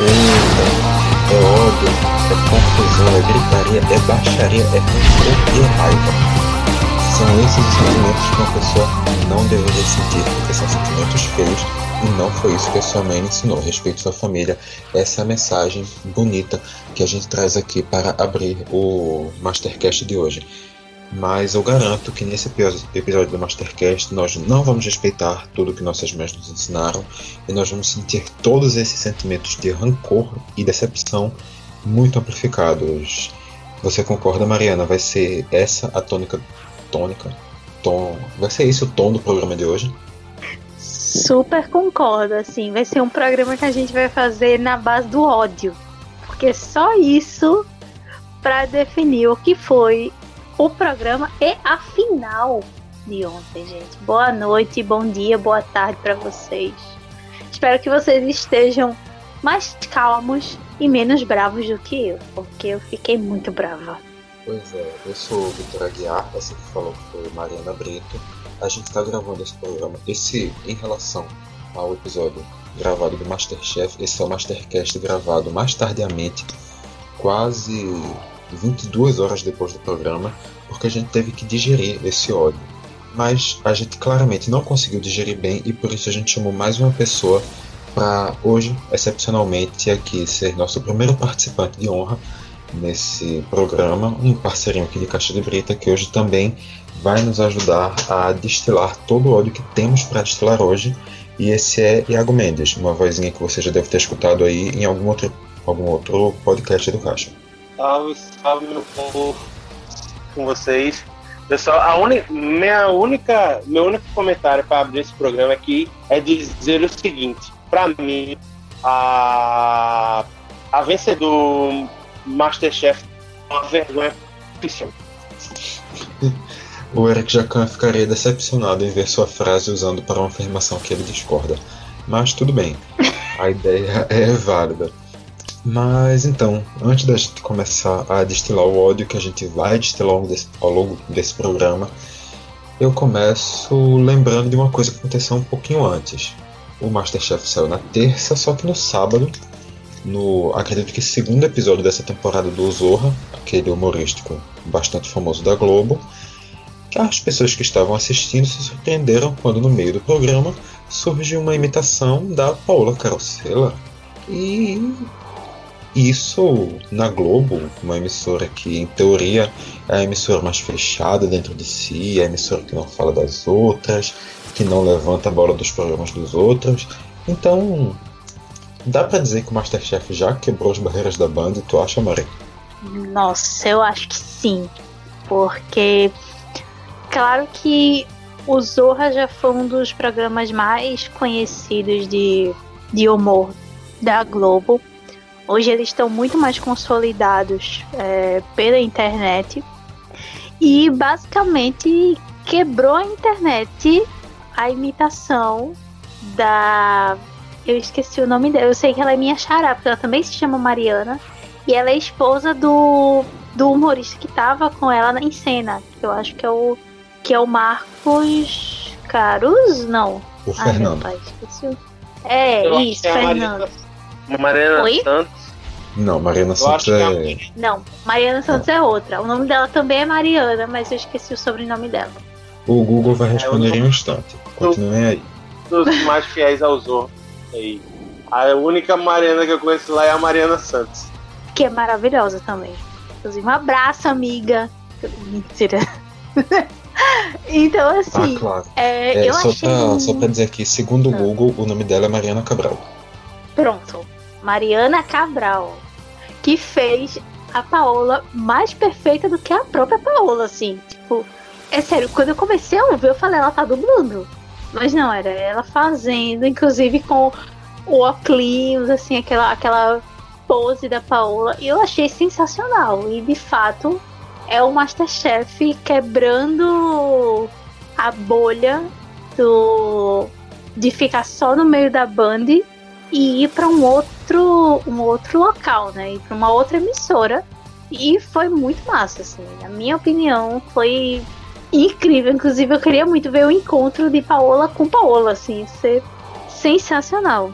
Eita, é ódio, é confusão, é gritaria, é baixaria, é rancor e raiva. São esses os sentimentos que uma pessoa não deveria sentir, porque são sentimentos feios e não foi isso que a sua mãe ensinou. Respeite sua família. Essa é a mensagem bonita que a gente traz aqui para abrir o Mastercast de hoje. Mas eu garanto que nesse episódio do Mastercast nós não vamos respeitar tudo que nossas mães nos ensinaram e nós vamos sentir todos esses sentimentos de rancor e decepção muito amplificados. Você concorda, Mariana? Vai ser essa a tônica. Tônica? Tom. Vai ser esse o tom do programa de hoje? Super concordo, assim. Vai ser um programa que a gente vai fazer na base do ódio. Porque só isso para definir o que foi o programa e a final de ontem, gente. Boa noite, bom dia, boa tarde para vocês. Espero que vocês estejam mais calmos e menos bravos do que eu, porque eu fiquei muito brava. Pois é, eu sou o Vitor Aguiar, essa que falou que foi Mariana Brito. A gente está gravando esse programa, esse em relação ao episódio gravado do Masterchef, esse é o Mastercast gravado mais tardiamente, quase 22 horas depois do programa, porque a gente teve que digerir esse ódio. Mas a gente claramente não conseguiu digerir bem e por isso a gente chamou mais uma pessoa para hoje, excepcionalmente, aqui ser nosso primeiro participante de honra nesse programa, um parceirinho aqui de Caixa de Brita que hoje também vai nos ajudar a destilar todo o ódio que temos para destilar hoje. E esse é Iago Mendes, uma vozinha que você já deve ter escutado aí em algum outro, algum outro podcast do Caixa. Salve, salve meu povo com vocês. Pessoal, a minha única, meu único comentário para abrir esse programa aqui é dizer o seguinte: para mim, a, a vencedor Masterchef é uma vergonha. O Eric Jacan ficaria decepcionado em ver sua frase usando para uma afirmação que ele discorda. Mas tudo bem, a ideia é válida. Mas então, antes da gente começar a destilar o ódio que a gente vai destilar ao longo desse, programa, eu começo lembrando de uma coisa que aconteceu um pouquinho antes. O Masterchef saiu na terça, só que no sábado, no acredito que segundo episódio dessa temporada do Zorra, aquele humorístico bastante famoso da Globo, que as pessoas que estavam assistindo se surpreenderam quando no meio do programa surgiu uma imitação da Paola Carosella. E isso na Globo, uma emissora que, em teoria, é a emissora mais fechada dentro de si, é a emissora que não fala das outras, que não levanta a bola dos programas dos outros. Então, dá para dizer que o Masterchef já quebrou as barreiras da Band, tu acha, Maria? Nossa, eu acho que sim. Porque, claro que o Zorra já foi um dos programas mais conhecidos de, de humor da Globo. Hoje eles estão muito mais consolidados é, pela internet e basicamente quebrou a internet a imitação da. Eu esqueci o nome dela. Eu sei que ela é minha xará, porque ela também se chama Mariana. E ela é esposa do, do humorista que tava com ela em cena. Que eu acho que é o. Que é o Marcos Carus? Não. O Fernando. Ai, pai, esqueci. É, eu isso, é Fernando. Mariana Oi? Santos. Não, Mariana Santos é... é. Não, Mariana Santos é outra. O nome dela também é Mariana, mas eu esqueci o sobrenome dela. O Google vai responder é, em um instante. Continuem aí. Dos mais fiéis ao Zorro. Aí. A única Mariana que eu conheço lá é a Mariana Santos. Que é maravilhosa também. Inclusive, um abraço, amiga. Mentira. então, assim. Ah, claro. É, é, eu só, achei... pra, só pra dizer aqui, segundo o ah. Google, o nome dela é Mariana Cabral. Pronto. Mariana Cabral. Que fez a Paola mais perfeita do que a própria Paola, assim. Tipo, é sério, quando eu comecei a ouvir, eu falei, ela tá dublando. Mas não, era ela fazendo, inclusive com o óculos, assim, aquela, aquela pose da Paola. E eu achei sensacional. E de fato, é o Masterchef quebrando a bolha do de ficar só no meio da Band e ir para um outro um outro local, né? Ir para uma outra emissora. E foi muito massa, assim. Na minha opinião, foi incrível. Inclusive, eu queria muito ver o encontro de Paola com Paola, assim, ser sensacional.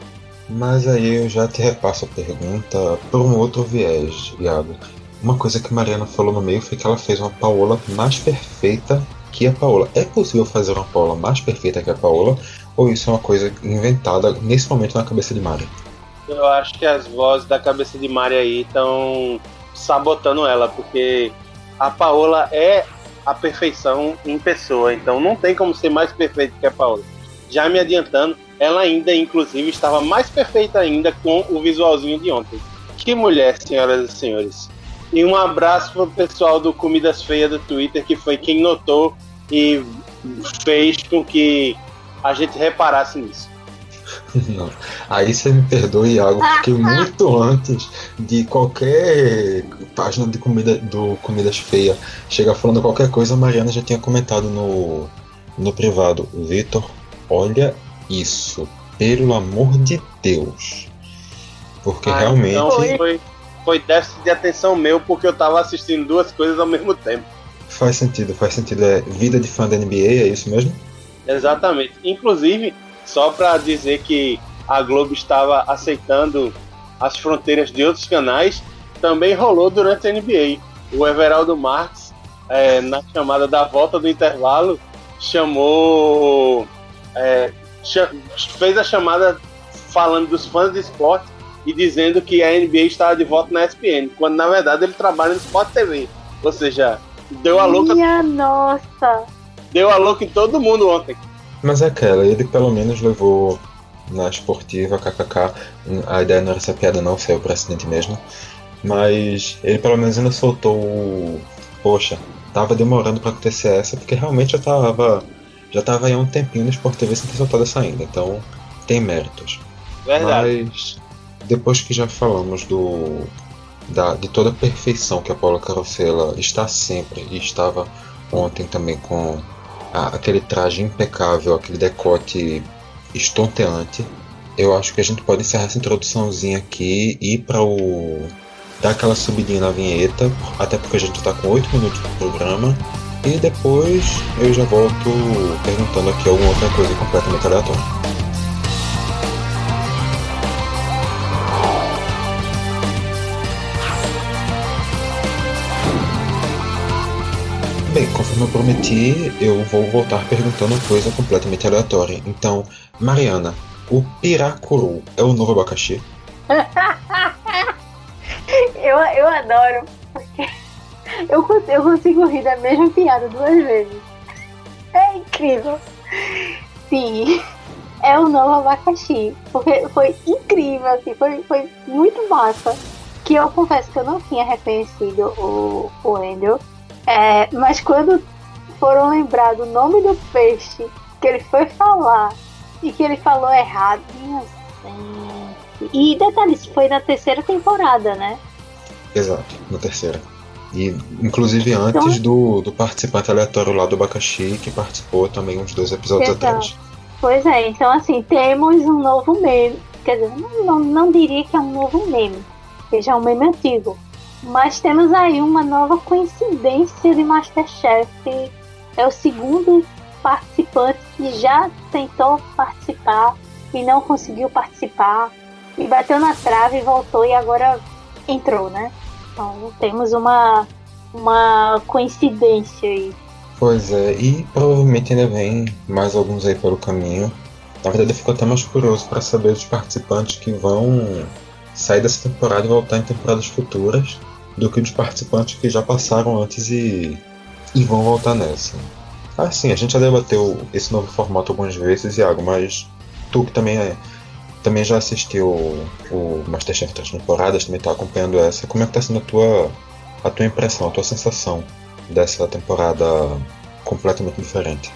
Mas aí eu já te repasso a pergunta por um outro viés, Iago. Uma coisa que Mariana falou no meio foi que ela fez uma Paola mais perfeita que a Paola. É possível fazer uma Paola mais perfeita que a Paola? Ou isso é uma coisa inventada nesse momento na cabeça de Mari? Eu acho que as vozes da cabeça de Mari aí estão sabotando ela, porque a Paola é a perfeição em pessoa, então não tem como ser mais perfeita que a Paola. Já me adiantando, ela ainda, inclusive, estava mais perfeita ainda com o visualzinho de ontem. Que mulher, senhoras e senhores. E um abraço pro pessoal do Comidas Feias do Twitter, que foi quem notou e fez com que a gente reparasse nisso. Não. Aí você me perdoe, Iago, porque muito antes de qualquer página de comida do Comidas Feia chegar falando qualquer coisa, a Mariana já tinha comentado no, no privado. Vitor, olha isso. Pelo amor de Deus. Porque Ah, realmente. então foi, foi déficit de atenção meu, porque eu tava assistindo duas coisas ao mesmo tempo. Faz sentido, faz sentido. É vida de fã da NBA, é isso mesmo? Exatamente. Inclusive, só para dizer que a Globo estava aceitando as fronteiras de outros canais, também rolou durante a NBA. O Everaldo Marques, é, na chamada da volta do intervalo, chamou. é, fez a chamada falando dos fãs de esporte e dizendo que a NBA estava de volta na ESPN, quando na verdade ele trabalha no Sport TV. Ou seja, deu a louca, Minha nossa! Deu a louca em todo mundo ontem. Mas é aquela, ele pelo menos levou na esportiva, kkk. A ideia não era essa piada, não, saiu por acidente mesmo. Mas ele pelo menos ainda soltou o. Poxa, tava demorando pra acontecer essa, porque realmente já tava. Já tava aí há um tempinho no Sport TV sem ter soltado essa ainda, então tem méritos. Verdade. Mas depois que já falamos do da, de toda a perfeição que a Paula Carosella está sempre e estava ontem também com a- aquele traje impecável, aquele decote estonteante, eu acho que a gente pode encerrar essa introduçãozinha aqui e ir para o dar aquela subidinha na vinheta, até porque a gente está com 8 minutos do programa. E depois eu já volto perguntando aqui alguma outra coisa completamente aleatória. Bem, conforme eu prometi, eu vou voltar perguntando coisa completamente aleatória. Então, Mariana, o piracuru é o novo abacaxi? Eu, eu adoro, porque eu, cons- eu consigo rir da mesma piada duas vezes. É incrível. Sim, é o novo abacaxi. Porque foi incrível, assim, foi, foi muito massa. Que eu confesso que eu não tinha reconhecido o, o Andrew. É, mas quando foram lembrar do nome do peixe que ele foi falar e que ele falou errado, minha gente. E detalhe, isso foi na terceira temporada, né? Exato, na terceira. E inclusive antes do, do participante aleatório lá do abacaxi, que participou também uns dois episódios Exato. atrás. Pois é, então assim, temos um novo meme. Quer dizer, não, não, não diria que é um novo meme, que já é um meme antigo. Mas temos aí uma nova coincidência de Masterchef. É o segundo participante que já tentou participar e não conseguiu participar. E bateu na trave voltou e agora entrou, né? Então temos uma, uma coincidência aí. Pois é, e provavelmente ainda vem mais alguns aí pelo caminho. Na verdade, eu fico até mais curioso para saber dos participantes que vão sair dessa temporada e voltar em temporadas futuras do que dos participantes que já passaram antes e, e vão voltar nessa. Assim, a gente já debateu esse novo formato algumas vezes, Iago, mas tu que também é também já assistiu o, Masterchef três temporadas, também tá acompanhando essa. Como é que tá sendo a tua, a tua impressão, a tua sensação dessa temporada completamente diferente?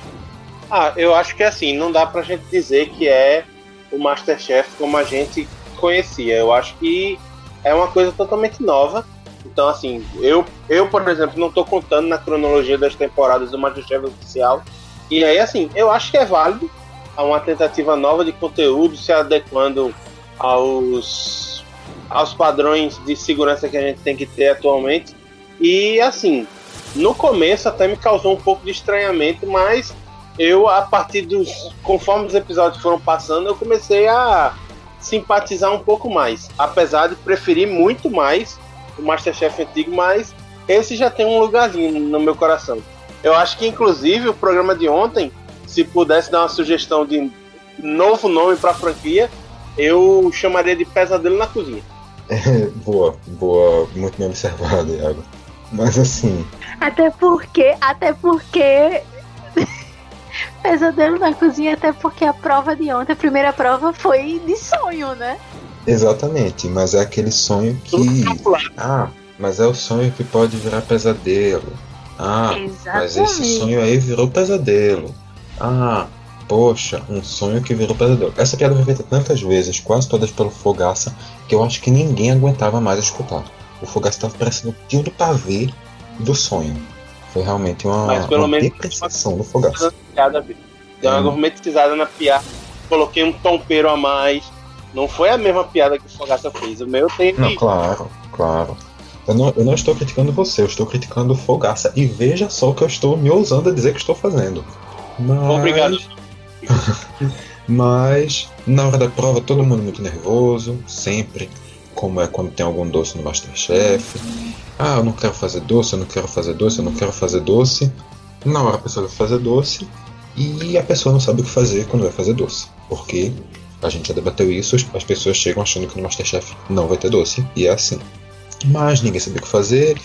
Ah, eu acho que assim, não dá pra gente dizer que é o Masterchef como a gente conhecia. Eu acho que é uma coisa totalmente nova. Então, assim, eu, eu por exemplo, não tô contando na cronologia das temporadas do Masterchef oficial. E aí, assim, eu acho que é válido. Há uma tentativa nova de conteúdo se adequando aos, aos padrões de segurança que a gente tem que ter atualmente. E, assim, no começo até me causou um pouco de estranhamento, mas eu, a partir dos. Conforme os episódios foram passando, eu comecei a, simpatizar um pouco mais. Apesar de preferir muito mais o Masterchef antigo, mas esse já tem um lugarzinho no meu coração. Eu acho que, inclusive, o programa de ontem, se pudesse dar uma sugestão de novo nome para a franquia, eu chamaria de Pesadelo na Cozinha. É, boa, boa, muito bem observado, Iago. Mas assim. Até porque, até porque. Pesadelo na cozinha, até porque a prova de ontem, a primeira prova foi de sonho, né? Exatamente, mas é aquele sonho que. Ah, mas é o sonho que pode virar pesadelo. Ah, Exatamente. mas esse sonho aí virou pesadelo. Ah, poxa, um sonho que virou pesadelo. Essa piada foi feita tantas vezes, quase todas pelo Fogaça, que eu acho que ninguém aguentava mais escutar. O Fogaça estava parecendo o tio do pavê do sonho. Foi realmente uma, Mas pelo uma menos depreciação do Fogaça. Deu uma hum. gourmetizada na piada, coloquei um tompeiro a mais. Não foi a mesma piada que o Fogaça fez. O meu tem. Não, claro, claro. Eu não, eu não estou criticando você, eu estou criticando o Fogaça. E veja só o que eu estou me ousando a dizer que estou fazendo. Mas... Obrigado. Mas na hora da prova todo mundo muito nervoso, sempre, como é quando tem algum doce no Masterchef. Ah, eu não quero fazer doce, eu não quero fazer doce, eu não quero fazer doce. Na hora a pessoa vai fazer doce e a pessoa não sabe o que fazer quando vai fazer doce. Porque a gente já debateu isso, as pessoas chegam achando que no Masterchef não vai ter doce, e é assim mas ninguém sabia o que fazer.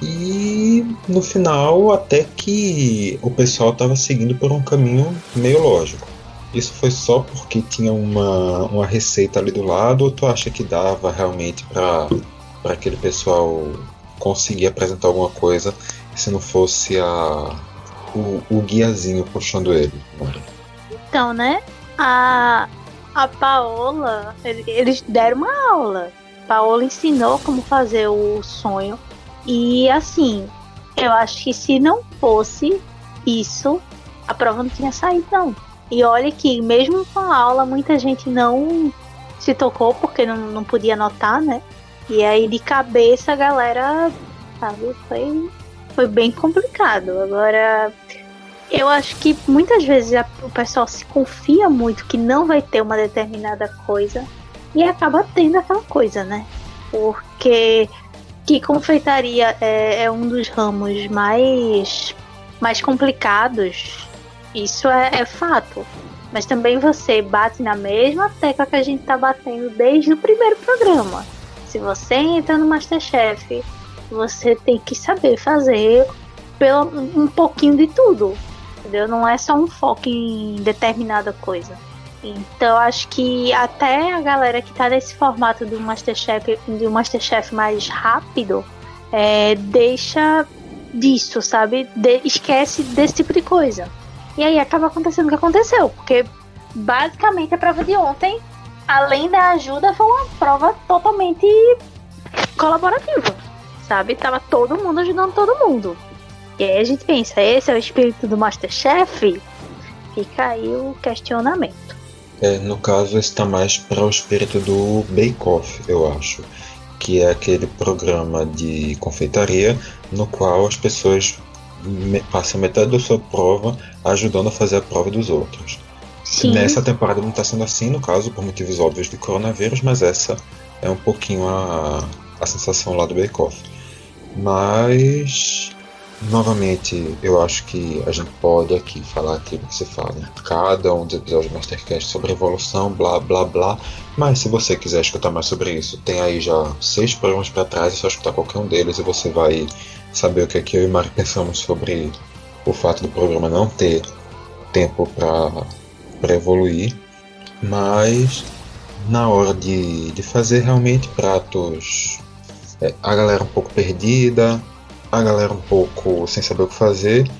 E no final, até que o pessoal estava seguindo por um caminho meio lógico. Isso foi só porque tinha uma, uma receita ali do lado, ou tu acha que dava realmente para aquele pessoal conseguir apresentar alguma coisa se não fosse a, o, o guiazinho puxando ele? Então, né? A, a Paola, eles deram uma aula Paola ensinou como fazer o sonho. E assim, eu acho que se não fosse isso, a prova não tinha saído, não. E olha que, mesmo com a aula, muita gente não se tocou porque não, não podia anotar, né? E aí, de cabeça, a galera, sabe, foi, foi bem complicado. Agora, eu acho que muitas vezes a, o pessoal se confia muito que não vai ter uma determinada coisa e acaba tendo aquela coisa, né? Porque que confeitaria é, é um dos ramos mais, mais complicados, isso é, é, fato. Mas também você bate na mesma tecla que a gente tá batendo desde o primeiro programa. Se você entra no Masterchef, você tem que saber fazer pelo, um pouquinho de tudo. Entendeu? Não é só um foco em determinada coisa. Então acho que até a galera que tá nesse formato do Masterchef, um Masterchef mais rápido, é, deixa disso, sabe? De, esquece desse tipo de coisa. E aí acaba acontecendo o que aconteceu, porque basicamente a prova de ontem, além da ajuda, foi uma prova totalmente colaborativa, sabe? Tava todo mundo ajudando todo mundo. E aí a gente pensa, esse é o espírito do Masterchef? Fica aí o questionamento. É, no caso, está mais para o espírito do Bake Off, eu acho, que é aquele programa de confeitaria no qual as pessoas passam metade da sua prova ajudando a fazer a prova dos outros. Sim. Nessa temporada não está sendo assim, no caso, por motivos óbvios de coronavírus, mas essa é um pouquinho a, a sensação lá do Bake Off. Mas Novamente, eu acho que a gente pode aqui falar aquilo que se fala em cada um dos episódios do Mastercast sobre evolução, blá blá blá. Mas se você quiser escutar mais sobre isso, tem aí já seis programas para trás, é só escutar qualquer um deles e você vai saber o que, é que eu e Mari pensamos sobre o fato do programa não ter tempo para evoluir. Mas na hora de, de fazer realmente pratos, é, a galera um pouco perdida, a galera um pouco sem saber o que fazer.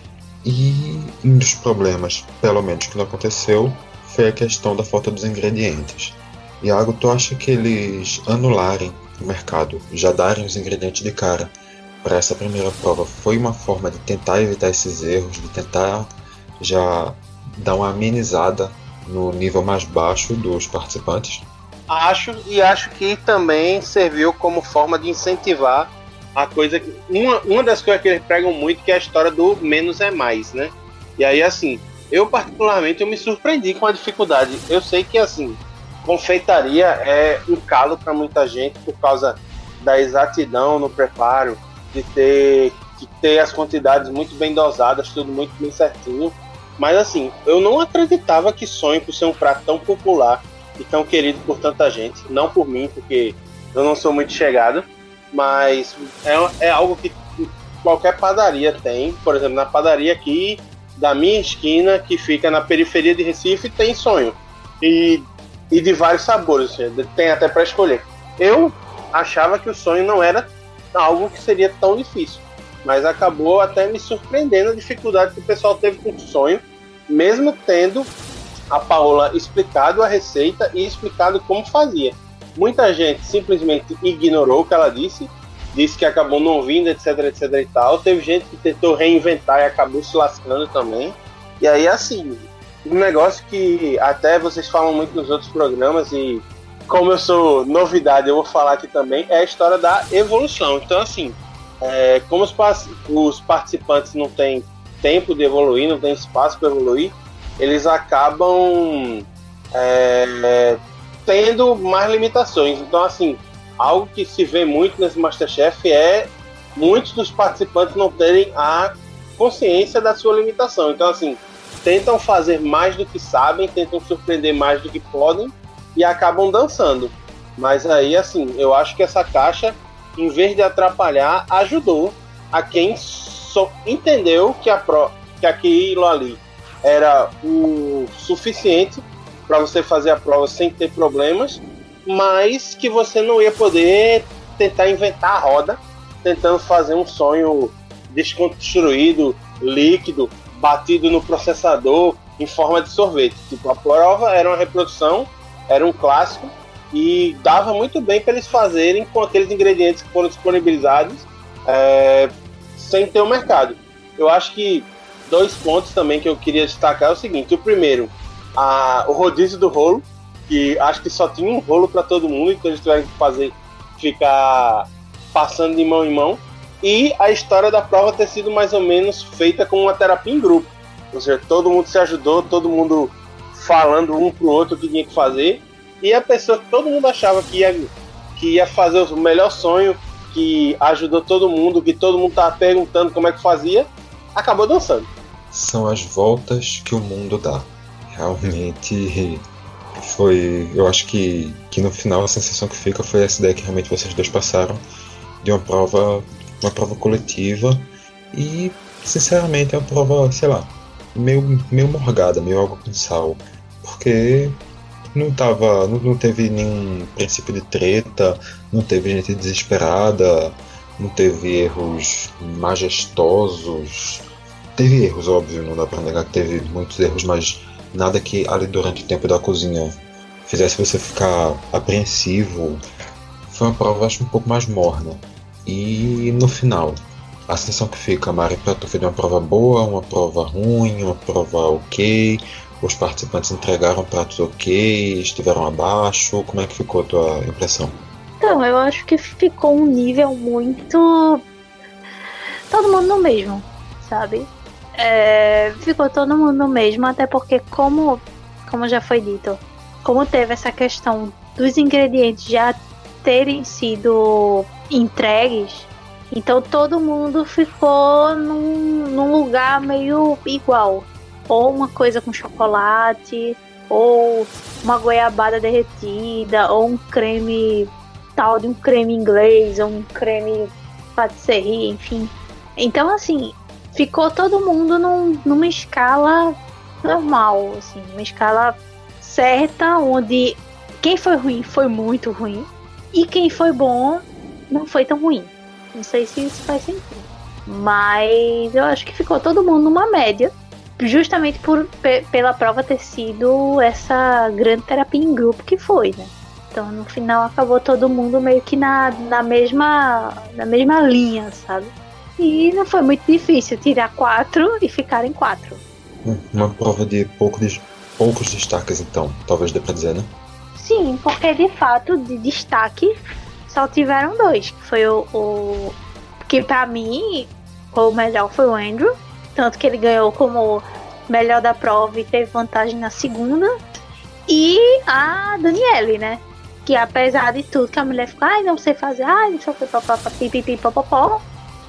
E um dos problemas, pelo menos que não aconteceu, foi a questão da falta dos ingredientes. Iago, tu acha que eles anularem o mercado, já darem os ingredientes de cara para essa primeira prova, foi uma forma de tentar evitar esses erros, de tentar já dar uma amenizada no nível mais baixo dos participantes? Acho e acho que também serviu como forma de incentivar a coisa que. Uma, uma das coisas que eles pregam muito que é a história do menos é mais, né? E aí, assim, eu particularmente eu me surpreendi com a dificuldade. Eu sei que, assim, confeitaria é um calo para muita gente por causa da exatidão no preparo, de ter, de ter as quantidades muito bem dosadas, tudo muito bem certinho. Mas assim, eu não acreditava que sonho por ser um prato tão popular e tão querido por tanta gente. Não por mim, porque eu não sou muito chegado, mas é, é algo que qualquer padaria tem. Por exemplo, na padaria aqui da minha esquina, que fica na periferia de Recife, tem sonho. E, e de vários sabores, tem até para escolher. Eu achava que o sonho não era algo que seria tão difícil, mas acabou até me surpreendendo a dificuldade que o pessoal teve com o sonho, mesmo tendo a Paola explicado a receita e explicado como fazia. Muita gente simplesmente ignorou o que ela disse, disse que acabou não vindo, etc, etc e tal. Teve gente que tentou reinventar e acabou se lascando também. E aí, assim, um negócio que até vocês falam muito nos outros programas e como eu sou novidade, eu vou falar aqui também, é a história da evolução. Então, assim, é, como os, os participantes não têm tempo de evoluir, não tem espaço para evoluir, eles acabam é, tendo mais limitações. Então, assim, algo que se vê muito nesse Masterchef é muitos dos participantes não terem a consciência da sua limitação. Então, assim, tentam fazer mais do que sabem, tentam surpreender mais do que podem e acabam dançando. Mas aí, assim, eu acho que essa caixa, em vez de atrapalhar, ajudou a quem só entendeu que, a pro, que aquilo ali era o suficiente para você fazer a prova sem ter problemas, mas que você não ia poder tentar inventar a roda, tentando fazer um sonho desconstruído, líquido, batido no processador em forma de sorvete. Tipo, a prova era uma reprodução, era um clássico e dava muito bem para eles fazerem com aqueles ingredientes que foram disponibilizados é, sem ter o mercado. Eu acho que dois pontos também que eu queria destacar é o seguinte: o primeiro, a, o rodízio do rolo, que acho que só tinha um rolo para todo mundo, então eles tiveram que fazer ficar passando de mão em mão. E a história da prova ter sido mais ou menos feita com uma terapia em grupo. Ou seja, todo mundo se ajudou, todo mundo falando um pro outro o que tinha que fazer. E a pessoa que todo mundo achava que ia, que ia fazer o melhor sonho, que ajudou todo mundo, que todo mundo tava perguntando como é que fazia, acabou dançando. São as voltas que o mundo dá realmente foi. Eu acho que, que no final a sensação que fica foi essa ideia que realmente vocês dois passaram de uma prova, uma prova coletiva e sinceramente é uma prova, sei lá, meio, meio morgada, meio algo com sal. Porque não tava. Não, não teve nenhum princípio de treta, não teve gente desesperada, não teve erros majestosos. Teve erros, óbvio, não dá pra negar que teve muitos erros, mas nada que ali durante o tempo da cozinha fizesse você ficar apreensivo. Foi uma prova, acho, um pouco mais morna. E no final, a sensação que fica, Mari, para tu foi uma prova boa, uma prova ruim, uma prova ok, os participantes entregaram pratos ok, estiveram abaixo, como é que ficou a tua impressão? Então, eu acho que ficou um nível muito. todo mundo no mesmo, sabe? É, ficou todo mundo mesmo, até porque como, como já foi dito, como teve essa questão dos ingredientes já terem sido entregues, então todo mundo ficou num, num lugar meio igual. Ou uma coisa com chocolate, ou uma goiabada derretida, ou um creme tal de um creme inglês, ou um creme patisserie, enfim. Então assim, ficou todo mundo num, numa escala normal, assim, uma escala certa, onde quem foi ruim foi muito ruim e quem foi bom não foi tão ruim. Não sei se isso faz sentido. Mas eu acho que ficou todo mundo numa média, justamente por, pela prova ter sido essa grande terapia em grupo que foi, né? Então no final acabou todo mundo meio que na, na mesma na mesma linha, sabe? E não foi muito difícil tirar quatro e ficar em quatro. Uma prova de, pouco de poucos destaques, então, talvez dê pra dizer, né? Sim, porque de fato, de destaque, só tiveram dois. Que foi o. o que pra mim, o melhor foi o Andrew. Tanto que ele ganhou como melhor da prova e teve vantagem na segunda. E a Daniele, né? Que apesar de tudo que a mulher ficou, ai, não sei fazer, ai, não sei o que, pipipi, popopó.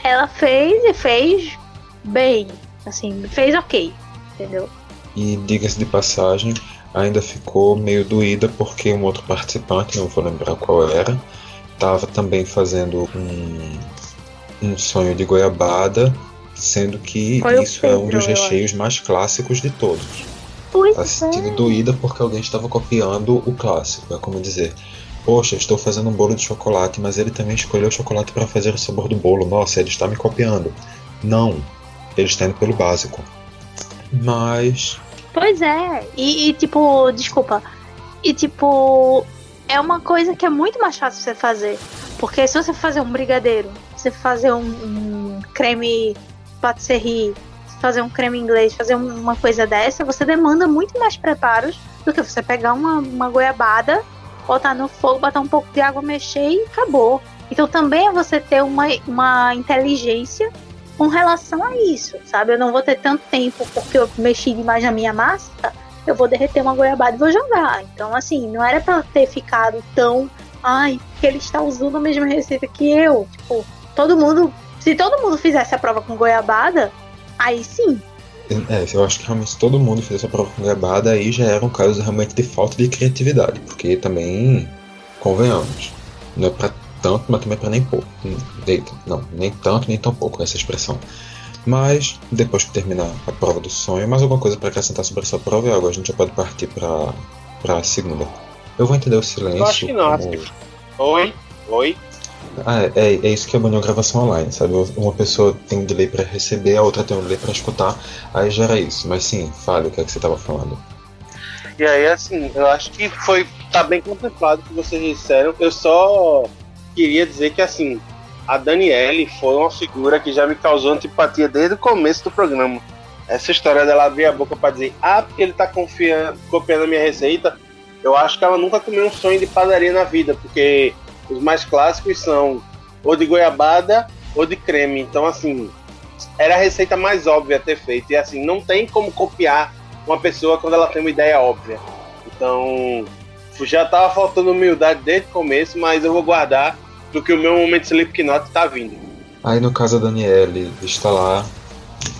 Ela fez e fez bem. Assim, fez ok. Entendeu? E diga-se de passagem, ainda ficou meio doída porque um outro participante, não vou lembrar qual era, estava também fazendo um, um sonho de goiabada, sendo que Foi isso Pedro, é um dos recheios mais clásicos de todos. Pois tá sentindo é. doída porque alguém estava copiando o clássico, é como dizer. Poxa, estou fazendo um bolo de chocolate, mas ele também escolheu chocolate para fazer o sabor do bolo. Nossa, ele está me copiando. Não, ele está indo pelo básico. Mas. Pois é, e, e tipo, desculpa. E tipo, é uma coisa que é muito mais fácil você fazer. Porque se você fazer um brigadeiro, você fazer um, um creme patisserie, fazer um creme inglês, fazer uma coisa dessa, você demanda muito mais preparos do que você pegar uma, uma goiabada, botar no fogo, botar um pouco de água, mexer e acabou. Então também é você ter uma, uma inteligência com relação a isso, sabe? Eu não vou ter tanto tempo porque eu mexi demais na minha massa, eu vou derreter uma goiabada e vou jogar. Então, assim, não era para ter ficado tão. Ai, que ele está usando a mesma receita que eu. Tipo, todo mundo. Se todo mundo fizesse a prova com goiabada, aí sim. É, eu acho que realmente todo mundo fizesse a prova com goiabada, aí já era um caso realmente de falta de criatividade. Porque também, convenhamos, não é pra tanto, mas também para nem pouco. Não, nem tanto, nem tão pouco essa expressão. Mas, depois que terminar a prova do sonho, mais alguma coisa para acrescentar sobre essa prova e algo, a gente já pode partir para a segunda. Eu vou entender o silêncio. Eu acho que não. Como... Oi? Oi? Ah, é, é isso que é bom gravação online, sabe? Uma pessoa tem delay para receber, a outra tem um delay para escutar, aí gera isso. Mas sim, fale o que é que você estava falando. E aí, assim, eu acho que foi tá bem contemplado o que vocês disseram. Eu só queria dizer que, assim, a Daniele foi uma figura que já me causou antipatia desde o começo do programa. Essa história dela abrir a boca para dizer, ah, porque ele tá confiando, copiando a minha receita, eu acho que ela nunca comeu um sonho de padaria na vida, porque os mais clássicos são ou de goiabada ou de creme. Então, assim, era a receita mais óbvia a ter feito. E assim, não tem como copiar uma pessoa quando ela tem uma ideia óbvia. Então, já tava faltando humildade desde o começo, mas eu vou guardar do que o meu momento Slipknot tá vindo. Aí no caso da Daniele está lá,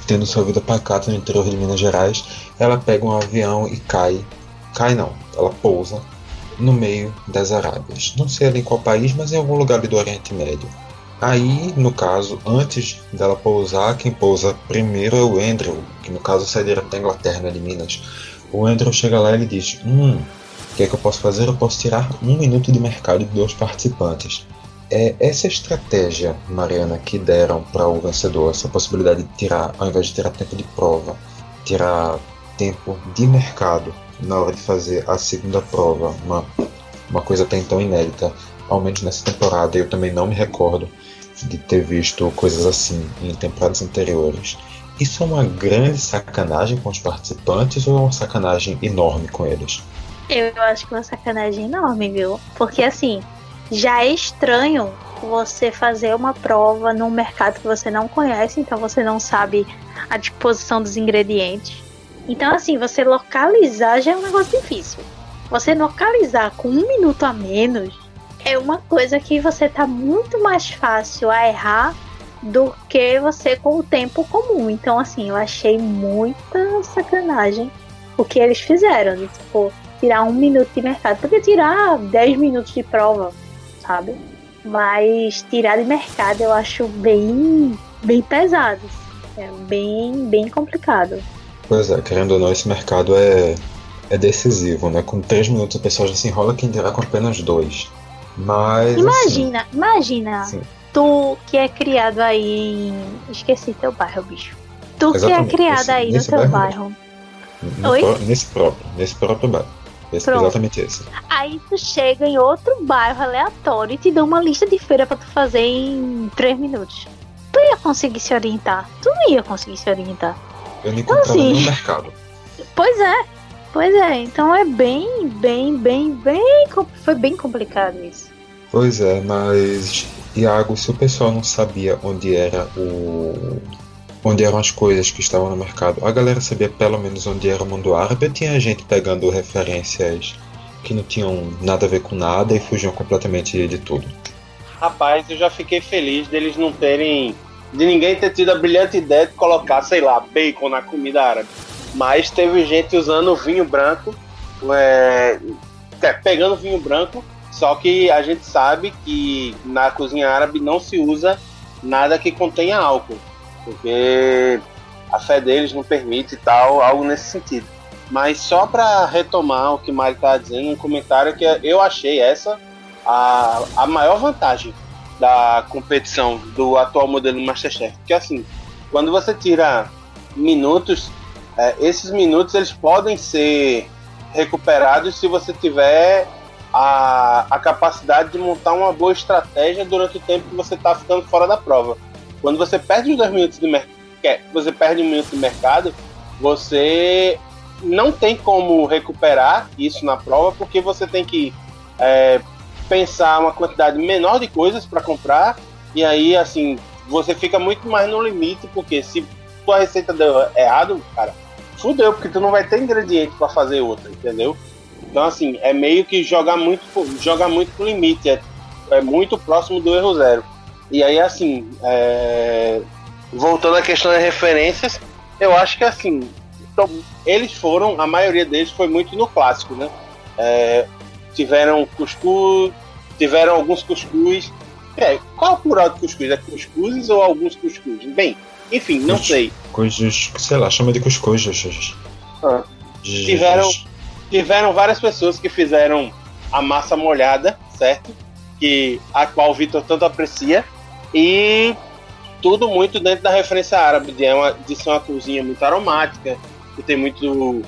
tendo sua vida pacata no interior de Minas Gerais, ela pega um avião e cai. Cai não, ela pousa no meio das Arábias. Não sei ali qual país, mas em algum lugar ali do Oriente Médio. Aí, no caso, antes dela pousar, quem pousa primeiro é o Andrew, que no caso direto da Inglaterra, né, de Minas. O Andrew chega lá e ele diz: Hum, o que é que eu posso fazer? Eu posso tirar um minuto de mercado de dois participantes. É essa estratégia, Mariana, que deram para o vencedor, essa possibilidade de tirar, ao invés de tirar tempo de prova, tirar tempo de mercado na hora de fazer a segunda prova, uma, uma coisa até então inédita, ao menos nessa temporada, eu também não me recordo de ter visto coisas assim em temporadas anteriores. Isso é uma grande sacanagem com os participantes ou é uma sacanagem enorme com eles? Eu acho que é uma sacanagem enorme, viu? Porque assim, já é estranho você fazer uma prova num mercado que você não conhece, então você não sabe a disposição dos ingredientes. Então, assim, você localizar já é um negócio difícil. Você localizar com um minuto a menos é uma coisa que você tá muito mais fácil a errar do que você com o tempo comum. Então, assim, eu achei muita sacanagem o que eles fizeram. De, tipo, tirar um minuto de mercado. Podia tirar 10 minutos de prova sabe? Mas tirar de mercado eu acho bem, bem pesado. É bem, bem complicado. Pois é, querendo ou não, esse mercado é, é decisivo, né? Com três minutos o pessoal já se enrola quem dirá com apenas dois. Mas. Imagina, assim, imagina. Sim. Tu que é criado aí em. Esqueci teu bairro, bicho. Tu Exatamente, que é criado aí no teu bairro. bairro. Oi? Nesse próprio, nesse próprio bairro. Esse, exatamente esse. Aí tu chega em outro bairro aleatório e te dá uma lista de feira para tu fazer em 3 minutos. Tu ia conseguir se orientar. Tu não ia conseguir se orientar. Eu nem então, assim, no mercado. Pois é. Pois é, então é bem, bem, bem, bem. Foi bem complicado isso. Pois é, mas Iago, se o pessoal não sabia onde era o, onde eram as coisas que estavam no mercado, a galera sabia pelo menos onde era o mundo árabe, tinha gente pegando referências que não tinham nada a ver com nada e fugiam completamente de tudo. Rapaz, eu já fiquei feliz deles não terem. De ninguém ter tido a brilhante ideia de colocar, sei lá, bacon na comida árabe. Mas teve gente usando vinho branco, é, é, pegando vinho branco, só que a gente sabe que na cozinha árabe não se usa nada que contenha álcool, porque a fé deles não permite e tal, algo nesse sentido. Mas só para retomar o que o Mário estava dizendo, um comentário que eu achei essa a, a maior vantagem da competição do atual modelo Masterchef. Porque assim, quando você tira minutos, é, esses minutos eles podem ser recuperados se você tiver a, a capacidade de montar uma boa estratégia durante o tempo que você está ficando fora da prova. Quando você perde os dois minutos de mercado, você perde um minuto de mercado, você não tem como recuperar isso na prova, porque você tem que é, pensar uma quantidade menor de coisas para comprar, e aí, assim, você fica muito mais no limite, porque se tua receita deu errado, cara, fudeu, porque tu não vai ter ingrediente para fazer outra, entendeu? Então, assim, é meio que jogar muito, jogar muito pro limite, é, é muito próximo do erro zero. E aí, assim, é... voltando à questão das referências, eu acho que, assim, então, eles foram, a maioria deles foi muito no clássico, né? É, tiveram cuscuz, tiveram alguns cuscuz. É, qual é o plural de cuscuz? É cuscuzes ou alguns cuscuz? Bem, enfim, não Cus, sei. Coisas, sei lá, chama de cuscuz. Ah. Tiveram, tiveram várias pessoas que fizeram a massa molhada, certo? Que a qual o Vitor tanto aprecia. E tudo muito dentro da referência árabe, de, uma, de ser uma cozinha muito aromática, que tem muito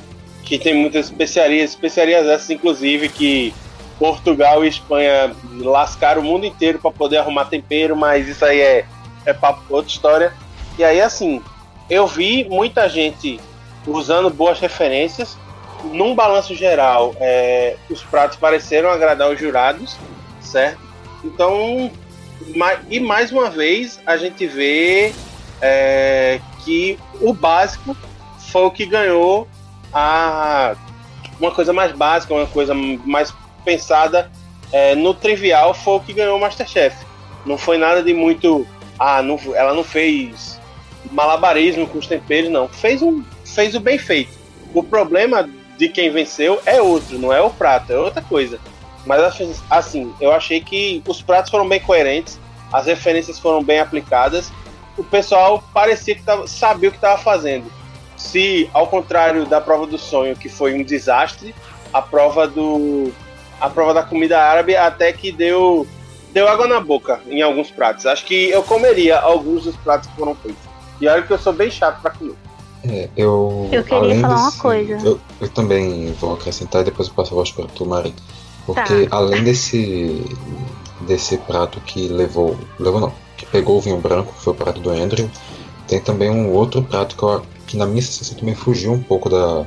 que tem muitas especiarias, especiarias essas inclusive que Portugal e Espanha lascaram o mundo inteiro para poder arrumar tempero, mas isso aí é é papo outra história. E aí assim, eu vi muita gente usando boas referências. Num balanço geral, é, os pratos pareceram agradar os jurados, certo? Então, e mais uma vez a gente vê é, que o básico foi o que ganhou a uma coisa mais básica, uma coisa mais pensada é, no trivial foi o que ganhou o Masterchef. Não foi nada de muito. Ah, não, ela não fez malabarismo com os temperos, não. Fez, um, fez o bem feito. O problema de quem venceu é outro, não é o prato, é outra coisa. Mas assim, eu achei que os pratos foram bem coerentes, as referências foram bem aplicadas, o pessoal parecia que tava, sabia o que estava fazendo se, ao contrário da prova do sonho, que foi um desastre, a prova do a prova da comida árabe até que deu deu água na boca em alguns pratos. Acho que eu comeria alguns dos pratos que foram feitos. E olha que eu sou bem chato para comer. É, eu, eu queria falar desse, uma coisa. Eu, eu, também vou acrescentar e depois eu passo a voz para tu, Mari. Porque tá. além desse desse prato que levou. Levou não, que pegou o vinho branco, que foi o prato do Andrew, tem também um outro prato que eu que na minha sensação também fugiu um pouco da,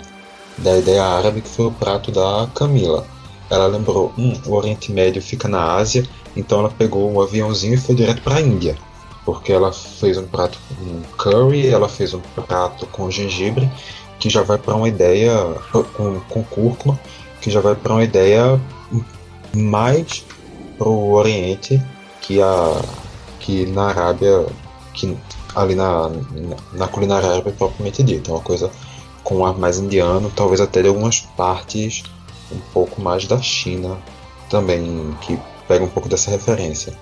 da ideia árabe, que foi o prato da Camila. Ela lembrou, hum, o Oriente Médio fica na Ásia, então ela pegou um aviãozinho e foi direto para a Índia. Porque ela fez um prato com curry, ela fez um prato com gengibre, que já vai para uma ideia, com, com cúrcuma, que já vai para uma ideia mais pro Oriente que a que na Arábia que ali na, na culinária árabe propriamente dita. É uma coisa com ar mais indiano, talvez até de algumas partes um pouco mais da China também, que pega um pouco dessa referência.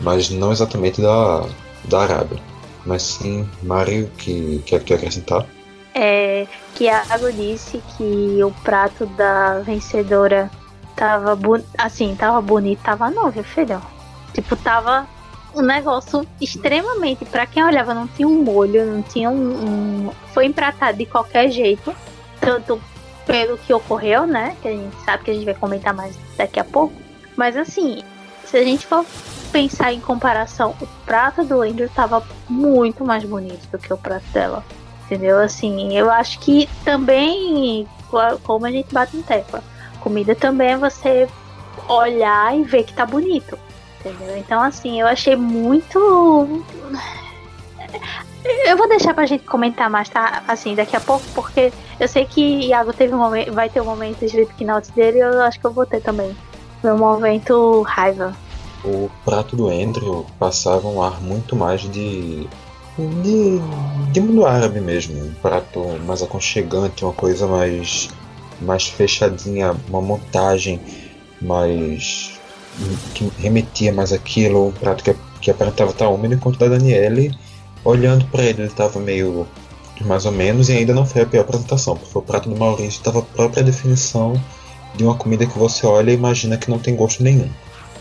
Mas não exatamente da, da Arábia. Mas sim, Mário, que quer que tu acrescentar? É que a Água disse que o prato da vencedora tava assim, tava bonito, tava não, viu, filho? Tipo, tava um negócio extremamente. para quem olhava, não tinha um molho, não tinha um, um, Foi empratado de qualquer jeito. Tanto pelo que ocorreu, né? Que a gente sabe que a gente vai comentar mais daqui a pouco. Mas assim, se a gente for pensar em comparação, o prato do Andrew tava muito mais bonito do que o prato dela. Entendeu? Assim, eu acho que também, como a gente bate no tecla, comida também é você olhar e ver que tá bonito entendeu? Então, assim, eu achei muito. Eu vou deixar pra gente comentar mais, tá? Assim, daqui a pouco, porque eu sei que Iago teve um momento, vai ter um momento Slipknot dele, eu acho que eu vou ter também. Meu momento raiva. O prato do Andrew passava um ar muito mais de. de. de mundo árabe mesmo. Um prato mais aconchegante, uma coisa mais. mais fechadinha, uma montagem mais. que remetia mais aquilo, um prato que, que aparentava estar úmido, enquanto da Daniele, olhando para ele, ele estava meio. mais ou menos, e ainda não foi a pior apresentação, porque o prato do Maurício estava a própria definição de uma comida que você olha e imagina que não tem gosto nenhum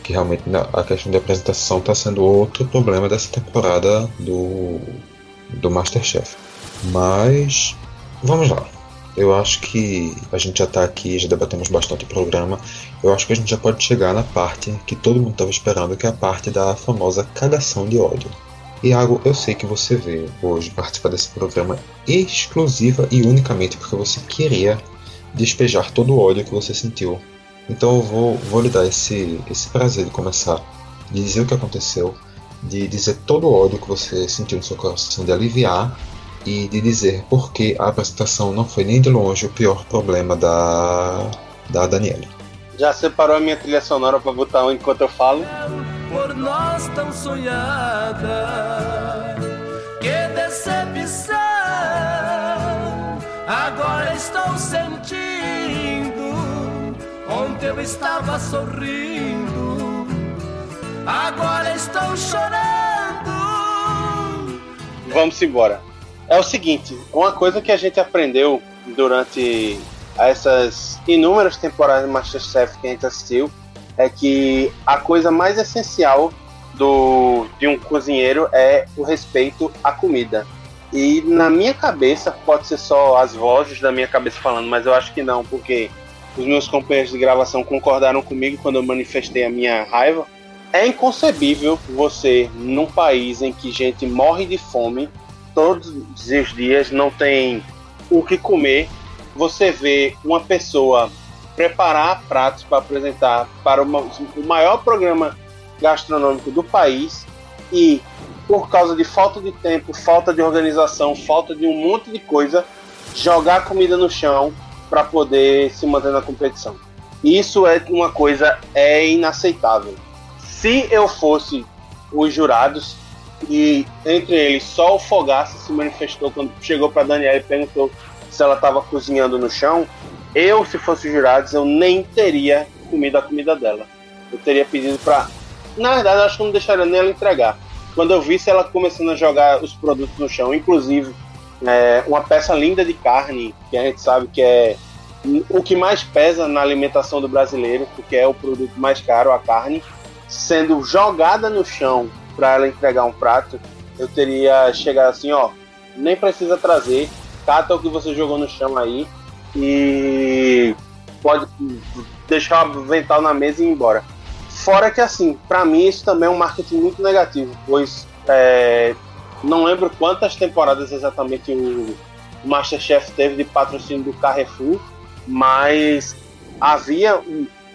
que realmente a questão de apresentação está sendo outro problema dessa temporada do, do Masterchef. Mas vamos lá. Eu acho que a gente já está aqui, já debatemos bastante o programa. Eu acho que a gente já pode chegar na parte que todo mundo estava esperando, que é a parte da famosa cagação de ódio. Iago, eu sei que você veio hoje participar desse programa exclusiva e unicamente porque você queria despejar todo o ódio que você sentiu então eu vou, vou lhe dar esse, esse prazer de começar, de dizer o que aconteceu, de dizer todo o ódio que você sentiu no seu coração, de aliviar e de dizer por que a apresentação não foi nem de longe o pior problema da, da Daniela. Já separou a minha trilha sonora para botar enquanto eu falo? Nós tão sonhada, que decepção! Agora estou sentindo Ontem eu estava sorrindo, agora estou chorando. Vamos embora. É o seguinte, uma coisa que a gente aprendeu durante essas inúmeras temporadas de Masterchef que a gente assistiu é que a coisa mais essencial do, de um cozinheiro é o respeito à comida. E na minha cabeça, pode ser só as vozes da minha cabeça falando, mas eu acho que não, porque os meus companheiros de gravação concordaram comigo quando eu manifestei a minha raiva. É inconcebível você, num país em que gente morre de fome todos os dias, não tem o que comer, você vê uma pessoa preparar pratos para apresentar para o maior programa gastronômico do país e, por causa de falta de tempo, falta de organização, falta de um monte de coisa, jogar comida no chão para poder se manter na competição. Isso é uma coisa é inaceitável. Se eu fosse os jurados e entre eles só o Fogaça se manifestou quando chegou para Daniela e perguntou se ela estava cozinhando no chão, eu se fosse jurados eu nem teria comido a comida dela. Eu teria pedido para, na verdade, acho que não deixaria nem ela entregar. Quando eu visse ela começando a jogar os produtos no chão, inclusive é, uma peça linda de carne, que a gente sabe que é o que mais pesa na alimentação do brasileiro, porque é o produto mais caro, a carne, sendo jogada no chão para ela entregar um prato, eu teria chegado assim, ó, nem precisa trazer, cata o que você jogou no chão aí e pode deixar o avental na mesa e ir embora. Fora que assim, para mim isso também é um marketing muito negativo, pois é, não lembro quantas temporadas exatamente o Masterchef teve de patrocínio do Carrefour, mas havia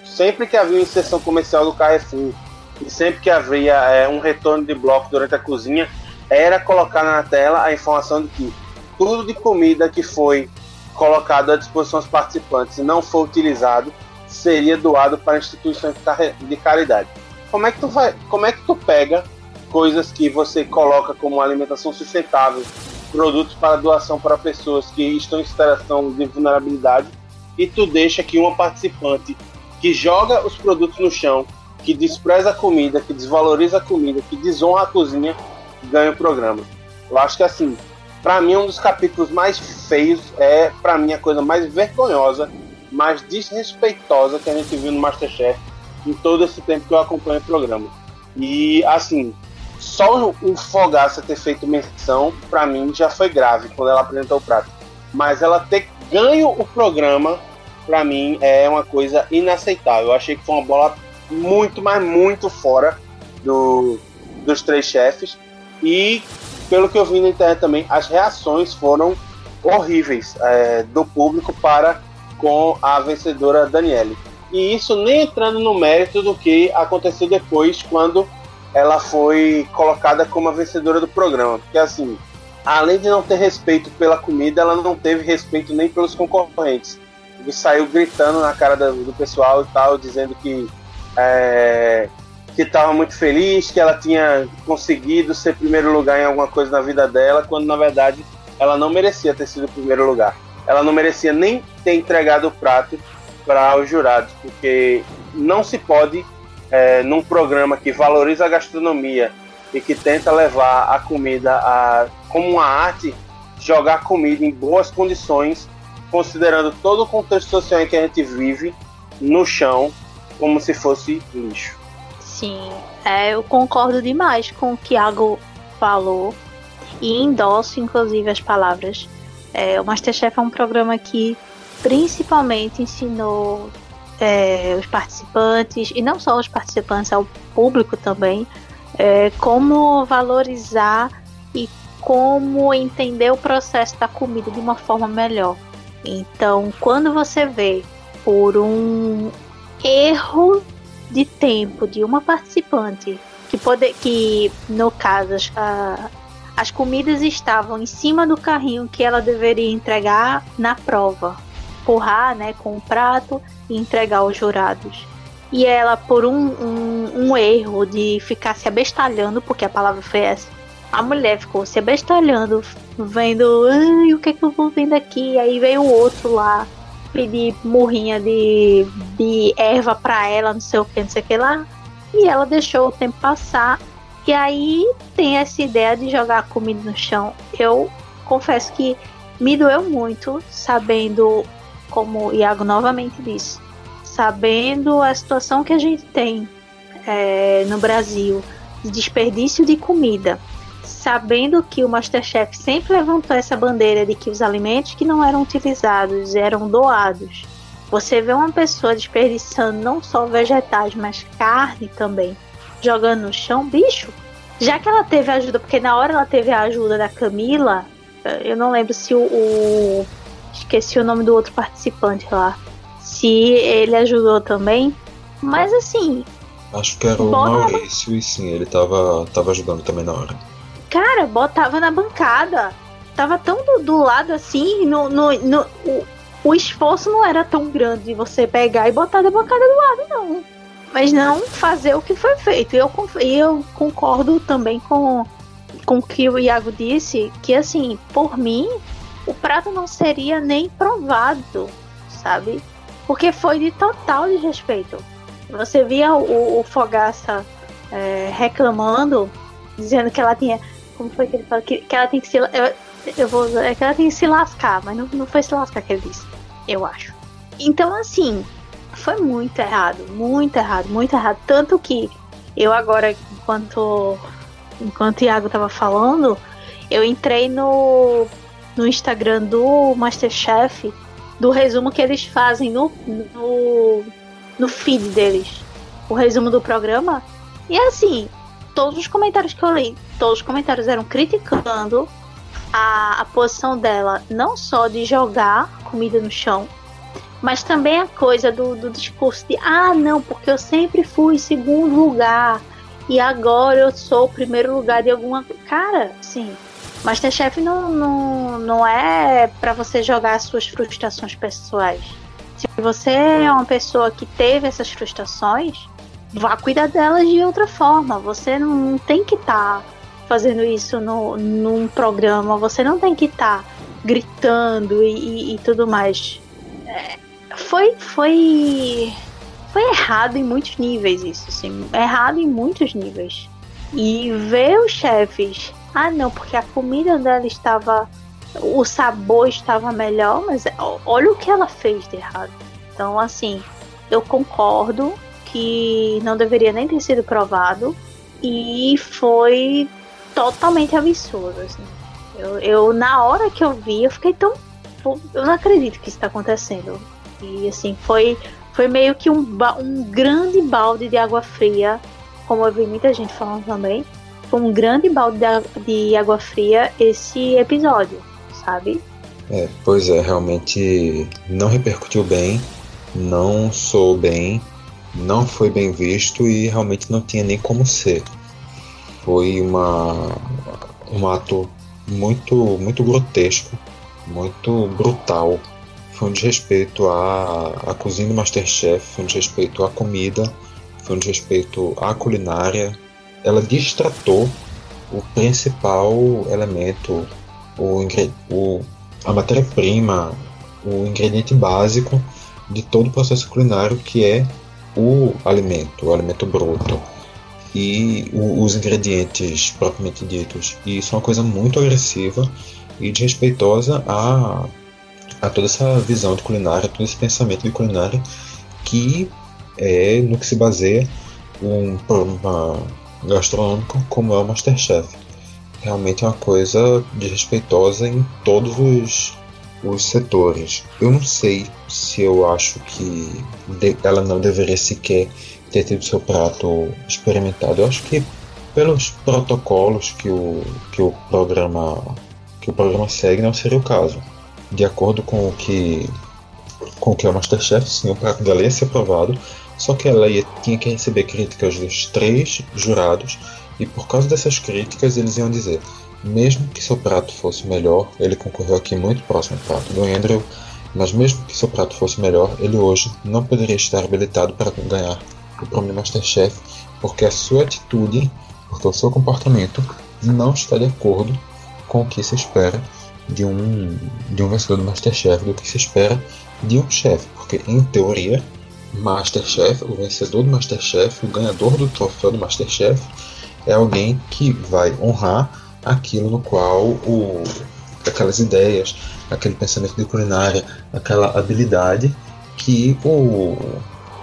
sempre que havia uma inserção comercial do Carrefour e sempre que havia é, um retorno de bloco durante a cozinha, era colocada na tela a informação de que tudo de comida que foi colocado à disposição dos participantes e não foi utilizado seria doado para instituições de caridade. Como é que tu vai, como é que tu pega coisas que você coloca como alimentação sustentável, produtos para doação para pessoas que estão em situação de vulnerabilidade, e tu deixa que uma participante que joga os produtos no chão, que despreza a comida, que desvaloriza a comida, que desonra a cozinha, ganha o programa. Eu acho que assim, para mim um dos capítulos mais feios é para mim a coisa mais vergonhosa, mais desrespeitosa que a gente viu no MasterChef em todo esse tempo que eu acompanho o programa. E assim, só o Fogaça ter feito menção, para mim, já foi grave quando ela apresentou o prato. Mas ela ter ganho o programa, para mim, é uma coisa inaceitável. Eu achei que foi uma bola muito, mas muito fora do, dos três chefes. E, pelo que eu vi na internet também, as reações foram horríveis é, do público para com a vencedora Daniele. E isso nem entrando no mérito do que aconteceu depois, quando ela foi colocada como a vencedora do programa. Porque assim, além de não ter respeito pela comida, ela não teve respeito nem pelos concorrentes. Ele saiu gritando na cara do, pessoal e tal, dizendo que é, que estava muito feliz, que ela tinha conseguido ser primeiro lugar em alguma coisa na vida dela, quando na verdade ela não merecia ter sido primeiro lugar. Ela não merecia nem ter entregado o prato para os jurados, porque não se pode, é, num programa que valoriza a gastronomia e que tenta levar a comida a, como uma arte, jogar comida em boas condições, considerando todo o contexto social em que a gente vive, no chão, como se fosse lixo. Sim, é, eu concordo demais com o que Iago falou e endosso, inclusive, as palavras. É, o Masterchef é um programa que principalmente ensinou é, os participantes, e não só os participantes, ao público também, é, como valorizar e como entender o processo da comida de uma forma melhor. Então, quando você vê por um erro de tempo de uma participante que pode, que no caso a, as comidas estavam em cima do carrinho que ela deveria entregar na prova, empurrar, né, com o prato e entregar aos jurados. E ela, por um, um, um erro de ficar se abestalhando, porque a palavra foi essa, a mulher ficou se abestalhando, vendo, ai, o que é que eu vou vendo aqui? Aí veio o outro lá pedir murrinha de, de erva pra ela, não sei o que, não sei o que lá. E ela deixou o tempo passar. E aí tem essa ideia de jogar comida no chão. Eu confesso que me doeu muito, sabendo, como o Iago novamente disse, sabendo a situação que a gente tem é, no Brasil de desperdício de comida, sabendo que o Masterchef sempre levantou essa bandeira de que os alimentos que não eram utilizados eram doados. Você vê uma pessoa desperdiçando não só vegetais, mas carne também, jogando no chão, bicho. Já que ela teve ajuda, porque na hora ela teve a ajuda da Camila, eu não lembro se o, o esqueci o nome do outro participante lá se ele ajudou também. Mas assim. Acho que era o. Maurício e sim, ele tava, tava ajudando também na hora. Cara, botava na bancada. Tava tão do, do lado assim, no, no, no o, o, esforço não era tão grande de você pegar e botar na bancada do lado, não. Mas não fazer o que foi feito. Eu, eu concordo também com, com o que o Iago disse, que assim, por mim, o prato não seria nem provado, sabe? Porque foi de total desrespeito. Você via o, o Fogaça é, reclamando, dizendo que ela tinha. Como foi que ele falou? Que, que ela tem que se. Eu, eu vou é que ela tem que se lascar, mas não, não foi se lascar que ele disse, eu acho. Então, assim, foi muito errado, muito errado, muito errado. Tanto que eu agora, enquanto, enquanto o Iago tava falando, eu entrei no, no Instagram do Masterchef do resumo que eles fazem no, no, no feed deles. O resumo do programa. E assim, todos os comentários que eu li, todos os comentários eram criticando a, a posição dela, não só de jogar comida no chão, mas também a coisa do, do discurso de ah, não, porque eu sempre fui segundo lugar e agora eu sou o primeiro lugar de alguma. Cara, sim, Masterchef não, não, não é para você jogar as suas frustrações pessoais. Se você é uma pessoa que teve essas frustrações, vá cuidar delas de outra forma. Você não tem que estar tá fazendo isso no, num programa, você não tem que estar tá gritando e, e, e, tudo mais. É, foi, foi, foi errado em muitos níveis isso, assim, errado em muitos níveis. E ver os chefes ah, não, porque a comida dela estava. O sabor estava melhor, mas olha o que ela fez de errado. Então, assim, eu concordo que não deveria nem ter sido provado e foi totalmente absurdo. Assim. Eu, eu, na hora que eu vi, eu fiquei tão. Eu não acredito que isso está acontecendo. E assim, foi, foi meio que um, um grande balde de água fria, como eu vi muita gente falando também, foi um grande balde de água fria esse episódio, sabe? É, pois é, realmente não repercutiu bem, não soou bem, não foi bem visto e realmente não tinha nem como ser. Foi uma, um ato muito, muito grotesco, muito brutal. Foi um desrespeito à, à cozinha do Masterchef, foi um desrespeito à comida, foi um desrespeito à culinária. Ela distratou o principal elemento, o, o, a matéria-prima, o ingrediente básico de todo o processo culinário, que é o alimento, o alimento bruto e o, os ingredientes propriamente ditos. E isso é uma coisa muito agressiva e desrespeitosa a, a toda essa visão de culinária, todo esse pensamento de culinária que é no que se baseia um programa gastronômico como é o Masterchef. Realmente é uma coisa desrespeitosa em todos os, os setores. Eu não sei se eu acho que ela não deveria sequer ter tido seu prato experimentado. Eu acho que pelos protocolos que o, que o programa que o programa segue não seria o caso. De acordo com o que com o que é o Masterchef, sim, o prato dela ia ser aprovado, só que ela ia, tinha que receber críticas dos três jurados e por causa dessas críticas eles iam dizer mesmo que seu prato fosse melhor, ele concorreu aqui muito próximo ao prato do Andrew, mas mesmo que seu prato fosse melhor, ele hoje não poderia estar habilitado para ganhar o prêmio Masterchef, porque a sua atitude, porque o seu comportamento não está de acordo com o que se espera de um, de um vencedor do Masterchef, do que se espera de um chefe, porque em teoria, Masterchef, o vencedor do Masterchef, o ganhador do troféu do Masterchef, é alguém que vai honrar aquilo no qual o, aquelas ideias, aquele pensamento de culinária, aquela habilidade que o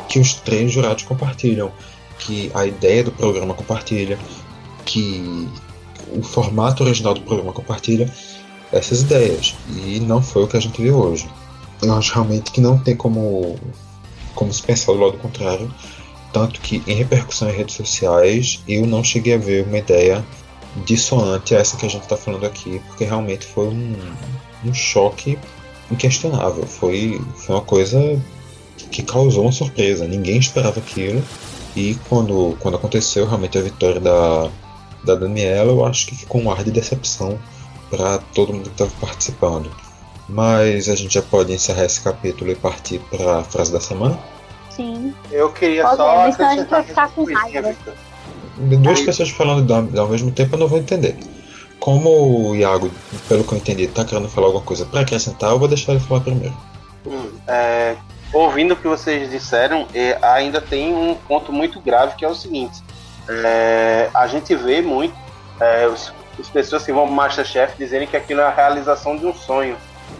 que os três jurados compartilham, que a ideia do programa compartilha, que o formato original do programa compartilha essas ideias. E não foi o que a gente vê hoje. Eu acho realmente que não tem como, como se pensar do lado contrário. Tanto que em repercussão em redes sociais eu não cheguei a ver uma ideia dissonante a essa que a gente está falando aqui, porque realmente foi um, um choque inquestionável. Foi, foi uma coisa que causou uma surpresa. Ninguém esperava aquilo. E quando, quando aconteceu realmente a vitória da, da Daniela, eu acho que ficou um ar de decepção para todo mundo que estava participando. Mas a gente já pode encerrar esse capítulo e partir para a frase da semana? Sim. Eu queria Pode, só mas a gente vai ficar com raiva. Duas Aí- pessoas falando ao mesmo tempo eu não vou entender. Como o Iago, pelo que eu entendi, está querendo falar alguma coisa para acrescentar, eu vou deixar ele falar primeiro. Hum, é, ouvindo o que vocês disseram, é, ainda tem um ponto muito grave que é o seguinte: é, a gente vê muito é, os, as pessoas que vão pro Masterchef dizerem que aquilo é a realização de um sonho.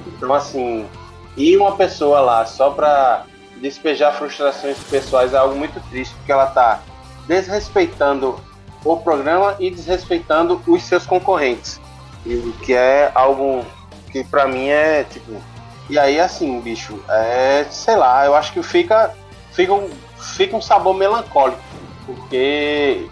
Então, assim, ir uma pessoa lá só pra despejar frustrações pessoais é algo muito triste, porque ela tá desrespeitando o programa e desrespeitando os seus concorrentes. E o que é algo que pra mim é tipo e aí, assim, bicho, é. sei lá, eu acho que fica, fica, um, fica um sabor melancólico. Porque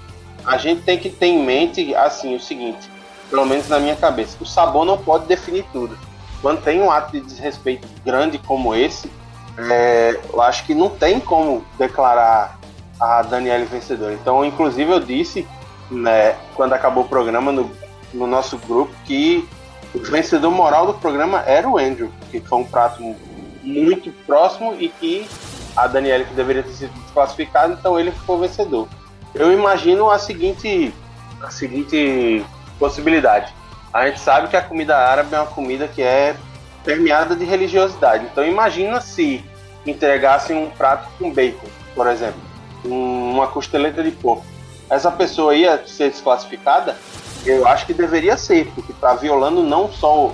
a gente tem que ter em mente, assim, o seguinte, pelo menos na minha cabeça, o sabor não pode definir tudo. Quando tem um ato de desrespeito grande como esse, é, eu acho que não tem como declarar a Daniela vencedora. Então, inclusive, eu disse, né, quando acabou o programa no, no nosso grupo, que o vencedor moral do programa era o Andrew, que foi um prato muito próximo e que a Daniela que deveria ter sido desclassificada, então ele ficou vencedor. Eu imagino a seguinte, a seguinte possibilidade. A gente sabe que a comida árabe é uma comida que é permeada de religiosidade. Então imagina se entregassem um prato com bacon, por exemplo, um- uma costeleta de porco. Essa pessoa ia ser desclassificada? Eu acho que deveria ser, porque está violando não só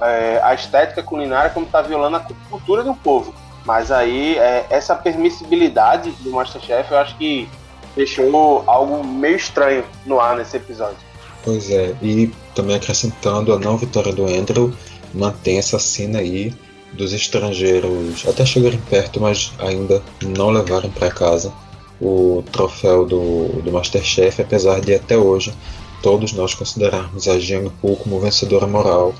é, a estética culinária, como está violando a cultura do povo. Mas aí, é, essa permissibilidade do Masterchef, eu acho que deixou algo meio estranho no ar nesse episódio. Pois é, e também acrescentando a não vitória do Andrew, mantém essa cena aí dos estrangeiros até chegarem perto, mas ainda não levarem para casa o troféu do, do Masterchef, apesar de até hoje todos nós considerarmos a Jeanne Poole como vencedora moral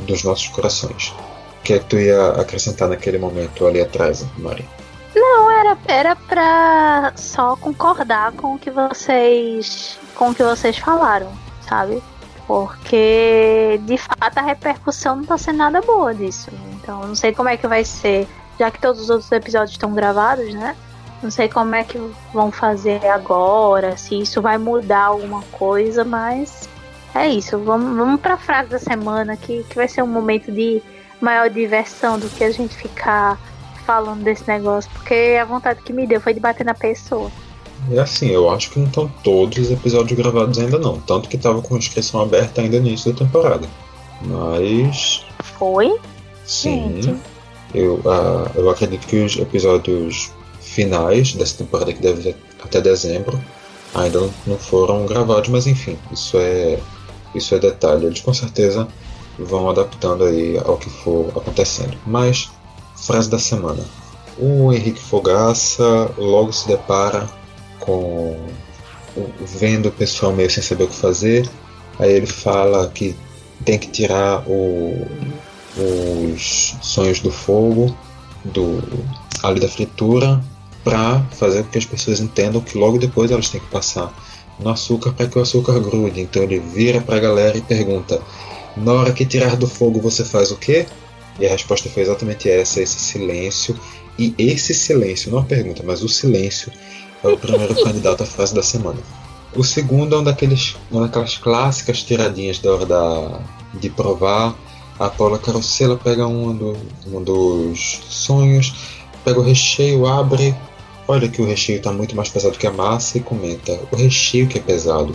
dos nossos corações. O que é que tu ia acrescentar naquele momento ali atrás, Mari? Não, era, era só concordar com o que vocês. com o que vocês falaram, sabe? Porque de fato a repercussão não tá sendo nada boa disso. Então não sei como é que vai ser, já que todos os outros episódios estão gravados, né? Não sei como é que vão fazer agora, se isso vai mudar alguma coisa, mas é isso. Vamos, vamos pra frase da semana, que, que vai ser um momento de maior diversão do que a gente ficar falando desse negócio, porque a vontade que me deu foi de bater na pessoa. É assim, eu acho que não estão todos os episódios gravados ainda não. Tanto que tava com inscrição aberta ainda no início da temporada. Mas. Foi? Sim. Gente. Eu, uh, eu acredito que os episódios finais dessa temporada, que deve ser até dezembro, ainda não, não foram gravados, mas enfim, isso é. Isso é detalhe. Eles com certeza vão adaptando aí ao que for acontecendo. Mas, frase da semana. O Henrique Fogaça logo se depara com vendo o pessoal meio sem saber o que fazer. Aí ele fala que tem que tirar o, os sonhos do fogo, do ali da fritura, para fazer com que as pessoas entendam que logo depois elas têm que passar no açúcar para que o açúcar grude. Então ele vira para a galera e pergunta: na hora que tirar do fogo você faz o quê? E a resposta foi exatamente essa, esse silêncio. E esse silêncio, não a pergunta, mas o silêncio é o primeiro candidato à frase da semana. O segundo é um daqueles, uma daquelas clássicas tiradinhas da hora da, de provar. A Paula Carosella pega um, do, um dos sonhos, pega o recheio, abre, olha que o recheio está muito mais pesado que a massa e comenta: o recheio que é pesado.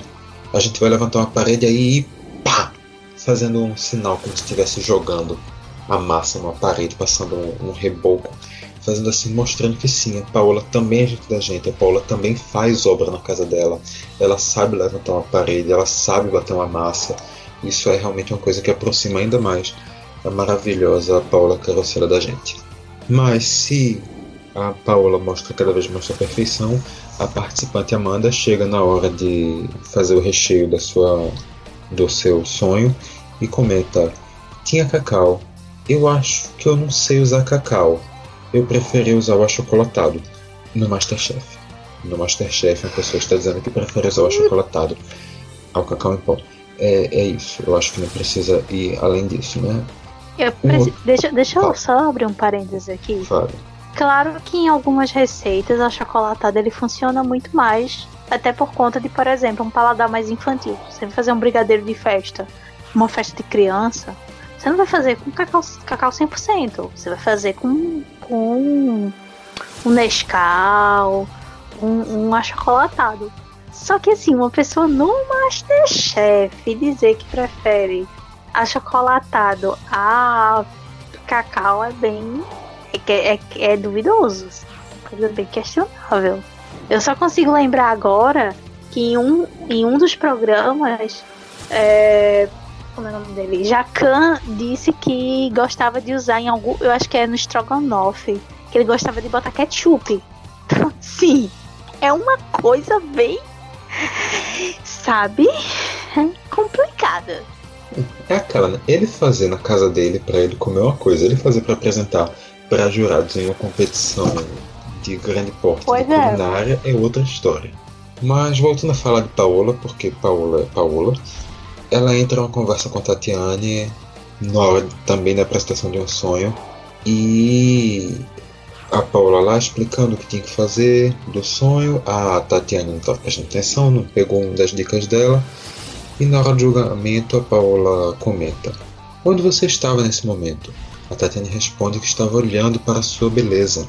A gente vai levantar uma parede aí e pá! Fazendo um sinal como se estivesse jogando a massa numa parede, passando um, um reboco fazendo assim, mostrando que sim, a Paola também é gente da gente, a Paola também faz obra na casa dela, ela sabe levantar uma parede, ela sabe bater uma massa. Isso é realmente uma coisa que aproxima ainda mais a maravilhosa Paola carroceira da gente. Mas se a Paola mostra cada vez mais sua perfeição, a participante Amanda chega na hora de fazer o recheio da sua do seu sonho e comenta: "Tinha cacau. Eu acho que eu não sei usar cacau eu preferi usar o achocolatado no Masterchef. No Masterchef, a pessoa está dizendo que prefere usar o achocolatado ao cacau em pó. É, é isso, eu acho que não precisa ir além disso, né? Eu preci... Deixa, deixa eu só abrir um parênteses aqui. Fala. Claro que em algumas receitas o achocolatado ele funciona muito mais, até por conta de, por exemplo, um paladar mais infantil. Você vai fazer um brigadeiro de festa, uma festa de criança, você não vai fazer com cacau, cacau 100%. Você vai fazer com, com um Nescau, um, um achocolatado. Só que assim, uma pessoa no Masterchef dizer que prefere achocolatado a cacau é bem. é, é, é duvidoso. Assim, coisa bem questionável. Eu só consigo lembrar agora que em um, em um dos programas é, como é o nome dele? Jacan disse que gostava de usar em algum. Eu acho que é no Strogonoff. Que ele gostava de botar ketchup. Então, sim. É uma coisa bem. Sabe? Complicada. É aquela, né? Ele fazer na casa dele para ele comer uma coisa, ele fazer para apresentar para jurados em uma competição de grande porte Pois de é. culinária é outra história. Mas voltando a falar de Paola, porque Paola é Paola, ela entra numa conversa com a Tatiane na hora também da apresentação de um sonho e a Paula lá explicando o que tinha que fazer do sonho, a Tatiane não estava prestando atenção, não pegou uma das dicas dela e na hora do julgamento a Paula comenta: Onde você estava nesse momento? A Tatiane responde que estava olhando para sua beleza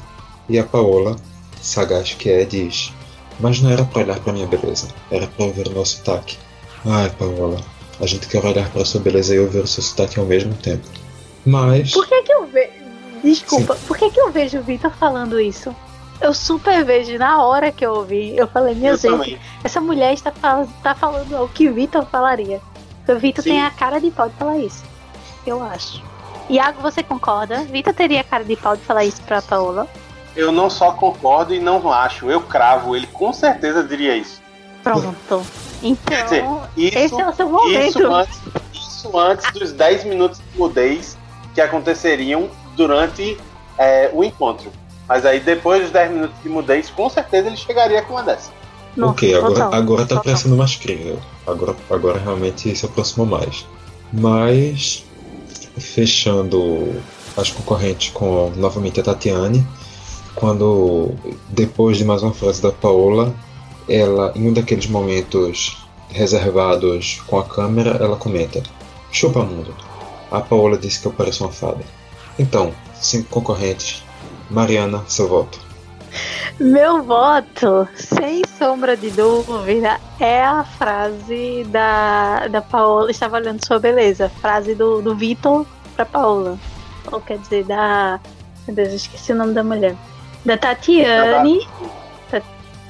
e a Paola, sagaz que é, diz: Mas não era para olhar para minha beleza, era para ouvir o meu sotaque. Ai, Paola, a gente quer olhar para sua beleza e ouvir o seu sotaque ao mesmo tempo. Mas. Por que que eu vejo. Desculpa, por que que eu vejo o Vitor falando isso? Eu super vejo na hora que eu ouvi. Eu falei, meu Eu gente, também. essa mulher está, fal- está falando o que Vitor falaria. O Vitor Sim. tem a cara de pau de falar isso. Eu acho. Iago, você concorda? Vitor teria a cara de pau de falar isso pra Paola. Eu não só concordo e não acho, eu cravo, ele com certeza diria isso. Pronto. Quer dizer, Então, isso, esse é o seu momento. isso, antes, isso antes dos 10 minutos de mudez que aconteceriam durante é, o encontro. Mas aí depois dos 10 minutos de mudez, com certeza ele chegaria com uma dessa. Nossa, ok, agora, total, agora tá total. parecendo mais crível. Agora, agora realmente se aproximou mais. Mas, fechando as concorrentes com novamente a Tatiane, quando, depois de mais uma frase da Paola, ela, em um daqueles momentos reservados com a câmera, ela comenta: Chupa mundo. A Paola disse que eu pareço uma fada. Então, cinco concorrentes. Mariana, seu voto. Meu voto, sem sombra de dúvida, é a frase da, da Paola. Estava olhando sua beleza. Frase do, do Vitor pra Paola. Ou quer dizer, da. Meu Deus, eu esqueci o nome da mulher. Da Tatiane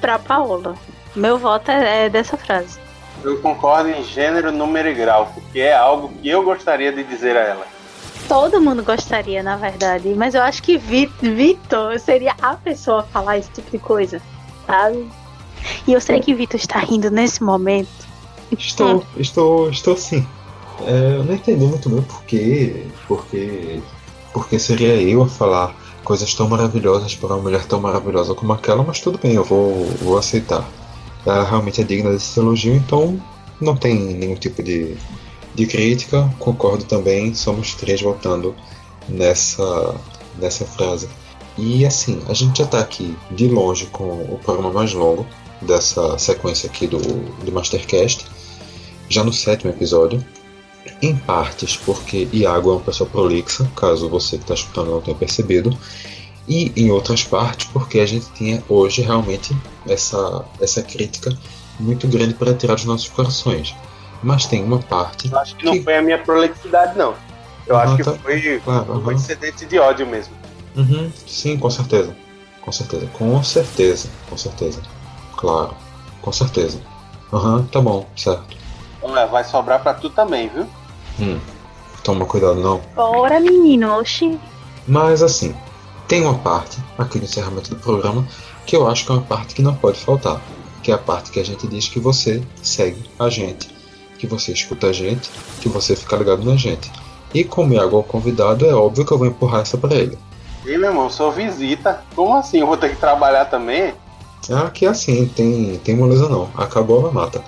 pra Paola. Meu voto é, é dessa frase. Eu concordo em gênero, número e grau, porque é algo que eu gostaria de dizer a ela. Todo mundo gostaria, na verdade. Mas eu acho que Vi- Vitor seria a pessoa a falar esse tipo de coisa. Sabe? E eu sei que Vitor está rindo nesse momento. Estou, estou, estou sim. É, eu não entendi muito bem porquê, porque, porque seria eu a falar coisas tão maravilhosas para uma mulher tão maravilhosa como aquela, mas tudo bem, eu vou, vou aceitar. Ela realmente é digna desse elogio, então não tem nenhum tipo de, de crítica. Concordo também, somos três votando nessa, nessa frase. E assim, a gente já está aqui de longe com o programa mais longo dessa sequência aqui do, do Mastercast, já no sétimo episódio. Em partes porque Iago é uma pessoa prolixa, caso você que está escutando não tenha percebido, e em outras partes porque a gente tinha hoje realmente essa, essa crítica muito grande para tirar dos nossos corações. Mas tem uma parte. Eu acho que não Que- foi a minha prolixidade, não. Eu Aham, acho que tá. foi Claro, um aham. excedente de ódio mesmo. Uhum, sim, com certeza. Com certeza. Com certeza. Com certeza. Claro. Com certeza. Aham, tá bom, certo. Olha, vai sobrar pra tu também, viu? Hum. Toma cuidado não. Bora, menino. Oxi. Mas assim, tem uma parte aqui no encerramento do programa que eu acho que é uma parte que não pode faltar. Que é a parte que a gente diz que você segue a gente, que você escuta a gente, que você fica ligado na gente. E como é o convidado, é óbvio que eu vou empurrar essa pra ele. E meu irmão, sou visita. Como assim? Eu vou ter que trabalhar também? Ah, que é assim, tem, tem moleza não. Acabou, ela mata.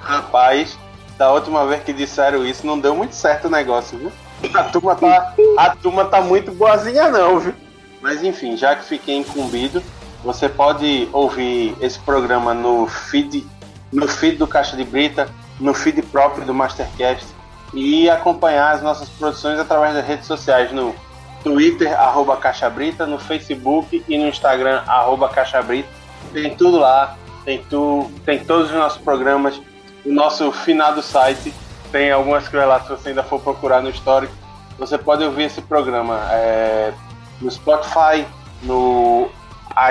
Rapaz, da última vez que disseram isso, não deu muito certo o negócio, viu? A turma tá, a turma tá muito boazinha, não, viu? Mas enfim, já que fiquei incumbido, você pode ouvir esse programa no feed, no feed do Caixa de Brita, no feed próprio do Mastercast e acompanhar as nossas produções através das redes sociais no Twitter, arroba Caixa Brita, no Facebook e no Instagram, arroba Caixa Brita. Tem tudo lá, tem, tu, tem todos os nossos programas, o nosso finado site, tem algumas lá se você ainda for procurar no histórico. Você pode ouvir esse programa é, no Spotify, no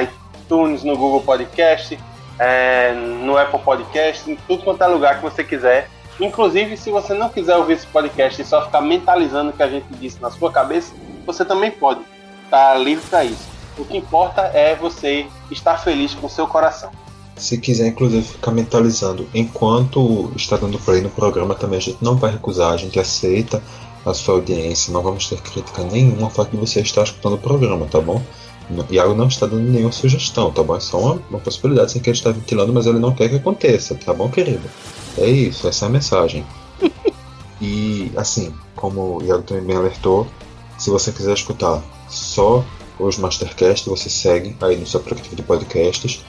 iTunes, no Google Podcast, é, no Apple Podcast, em tudo quanto é lugar que você quiser. Inclusive, se você não quiser ouvir esse podcast e só ficar mentalizando o que a gente disse na sua cabeça, você também pode. Tá livre para isso. O que importa é você estar feliz com o seu coração. Se quiser, inclusive, ficar mentalizando enquanto está dando play no programa, também a gente não vai recusar, a gente aceita a sua audiência, não vamos ter crítica nenhuma ao fato de você estar escutando o programa, tá bom? Iago não está dando nenhuma sugestão, tá bom? É só uma, uma possibilidade sem que ele está ventilando, mas ele não quer que aconteça, tá bom, querido? É isso, essa é a mensagem. E, assim, como o Iago também bem alertou, se você quiser escutar só os Mastercast, você segue aí no seu aplicativo de podcasts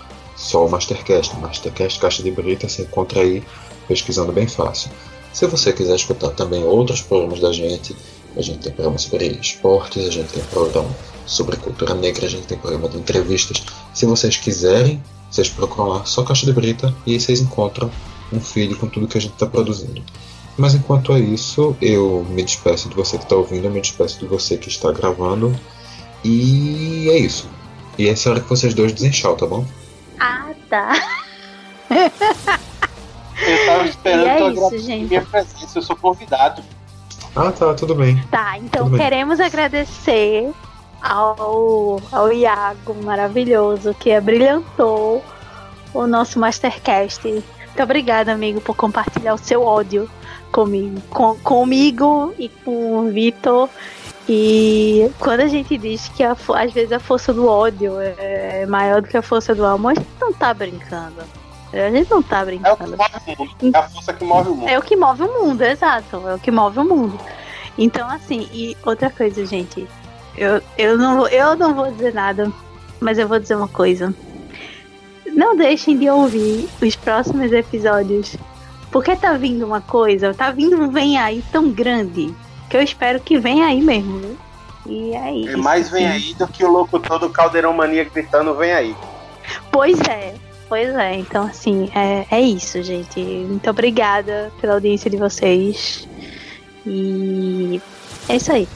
só o Mastercast. Mastercast Caixa de Brita você encontra aí pesquisando bem fácil. Se você quiser escutar também outros programas da gente, a gente tem programa sobre esportes, a gente tem programa sobre cultura negra, a gente tem programa de entrevistas. Se vocês quiserem, vocês procuram lá só Caixa de Brita e aí vocês encontram um feed com tudo que a gente está produzindo. Mas enquanto é isso, eu me despeço de você que está ouvindo, eu me despeço de você que está gravando. E é isso. E é a hora que vocês dois dizem tchau, tá bom? Ah, tá. Eu tava esperando E é isso, gente. minha presença, eu sou convidado. Ah, tá, tudo bem. Tá, então Tudo bem. queremos agradecer ao, ao Iago maravilhoso que abrilhantou o nosso Mastercast. Muito obrigada, amigo, por compartilhar o seu ódio comigo, com, comigo e com o Vitor. E quando a gente diz que a às vezes a força do ódio é maior do que a força do amor, a gente não tá brincando. A gente não tá É o que brincando. move o mundo. É a força que move o mundo. É o que move o mundo, exato. É o que move o mundo. Então, assim, e outra coisa, gente. Eu, eu, não, vou- eu não vou dizer nada, mas eu vou dizer uma coisa. Não deixem de ouvir os próximos episódios. Porque tá vindo uma coisa, tá vindo um vem aí tão grande que eu espero que venha aí mesmo. viu? E é isso. É mais vem aí do que o locutor do Caldeirão Mania gritando vem aí. Pois é, pois é. Então, assim, é, é isso, gente. Muito obrigada pela audiência de vocês. E é isso aí.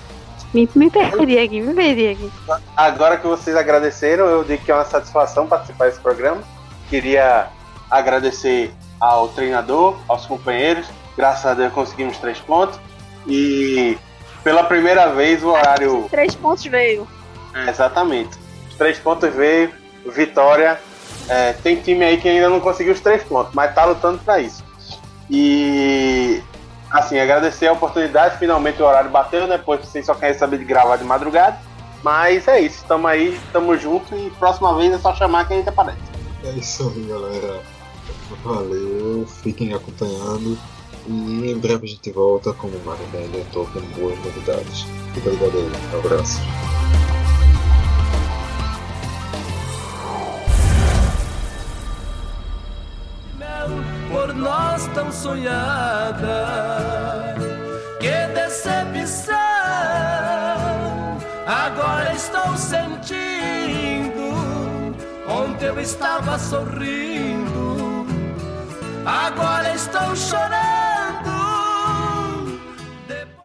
Me, me perdi aqui, me perdi aqui. Agora que vocês agradeceram, eu digo que é uma satisfação participar desse programa. Queria agradecer ao treinador, aos companheiros. Graças a Deus conseguimos três pontos. E pela primeira vez o horário. Três pontos veio. É, exatamente. Os três pontos veio, vitória. É, tem time aí que ainda não conseguiu os três pontos, mas tá lutando para isso. E assim, agradecer a oportunidade, finalmente o horário bateu, né? Pois vocês só querem saber de gravar de madrugada. Mas é isso, estamos aí, estamos juntos e próxima vez é só chamar que a gente aparece. É isso aí, galera. Valeu, fiquem acompanhando. E em breve a gente volta como o Mario Tô com boas novidades. Fica ligado aí. Um abraço. por nós tão sonhada. Que decepção! Agora estou sentindo. Ontem eu estava sorrindo, agora estou chorando.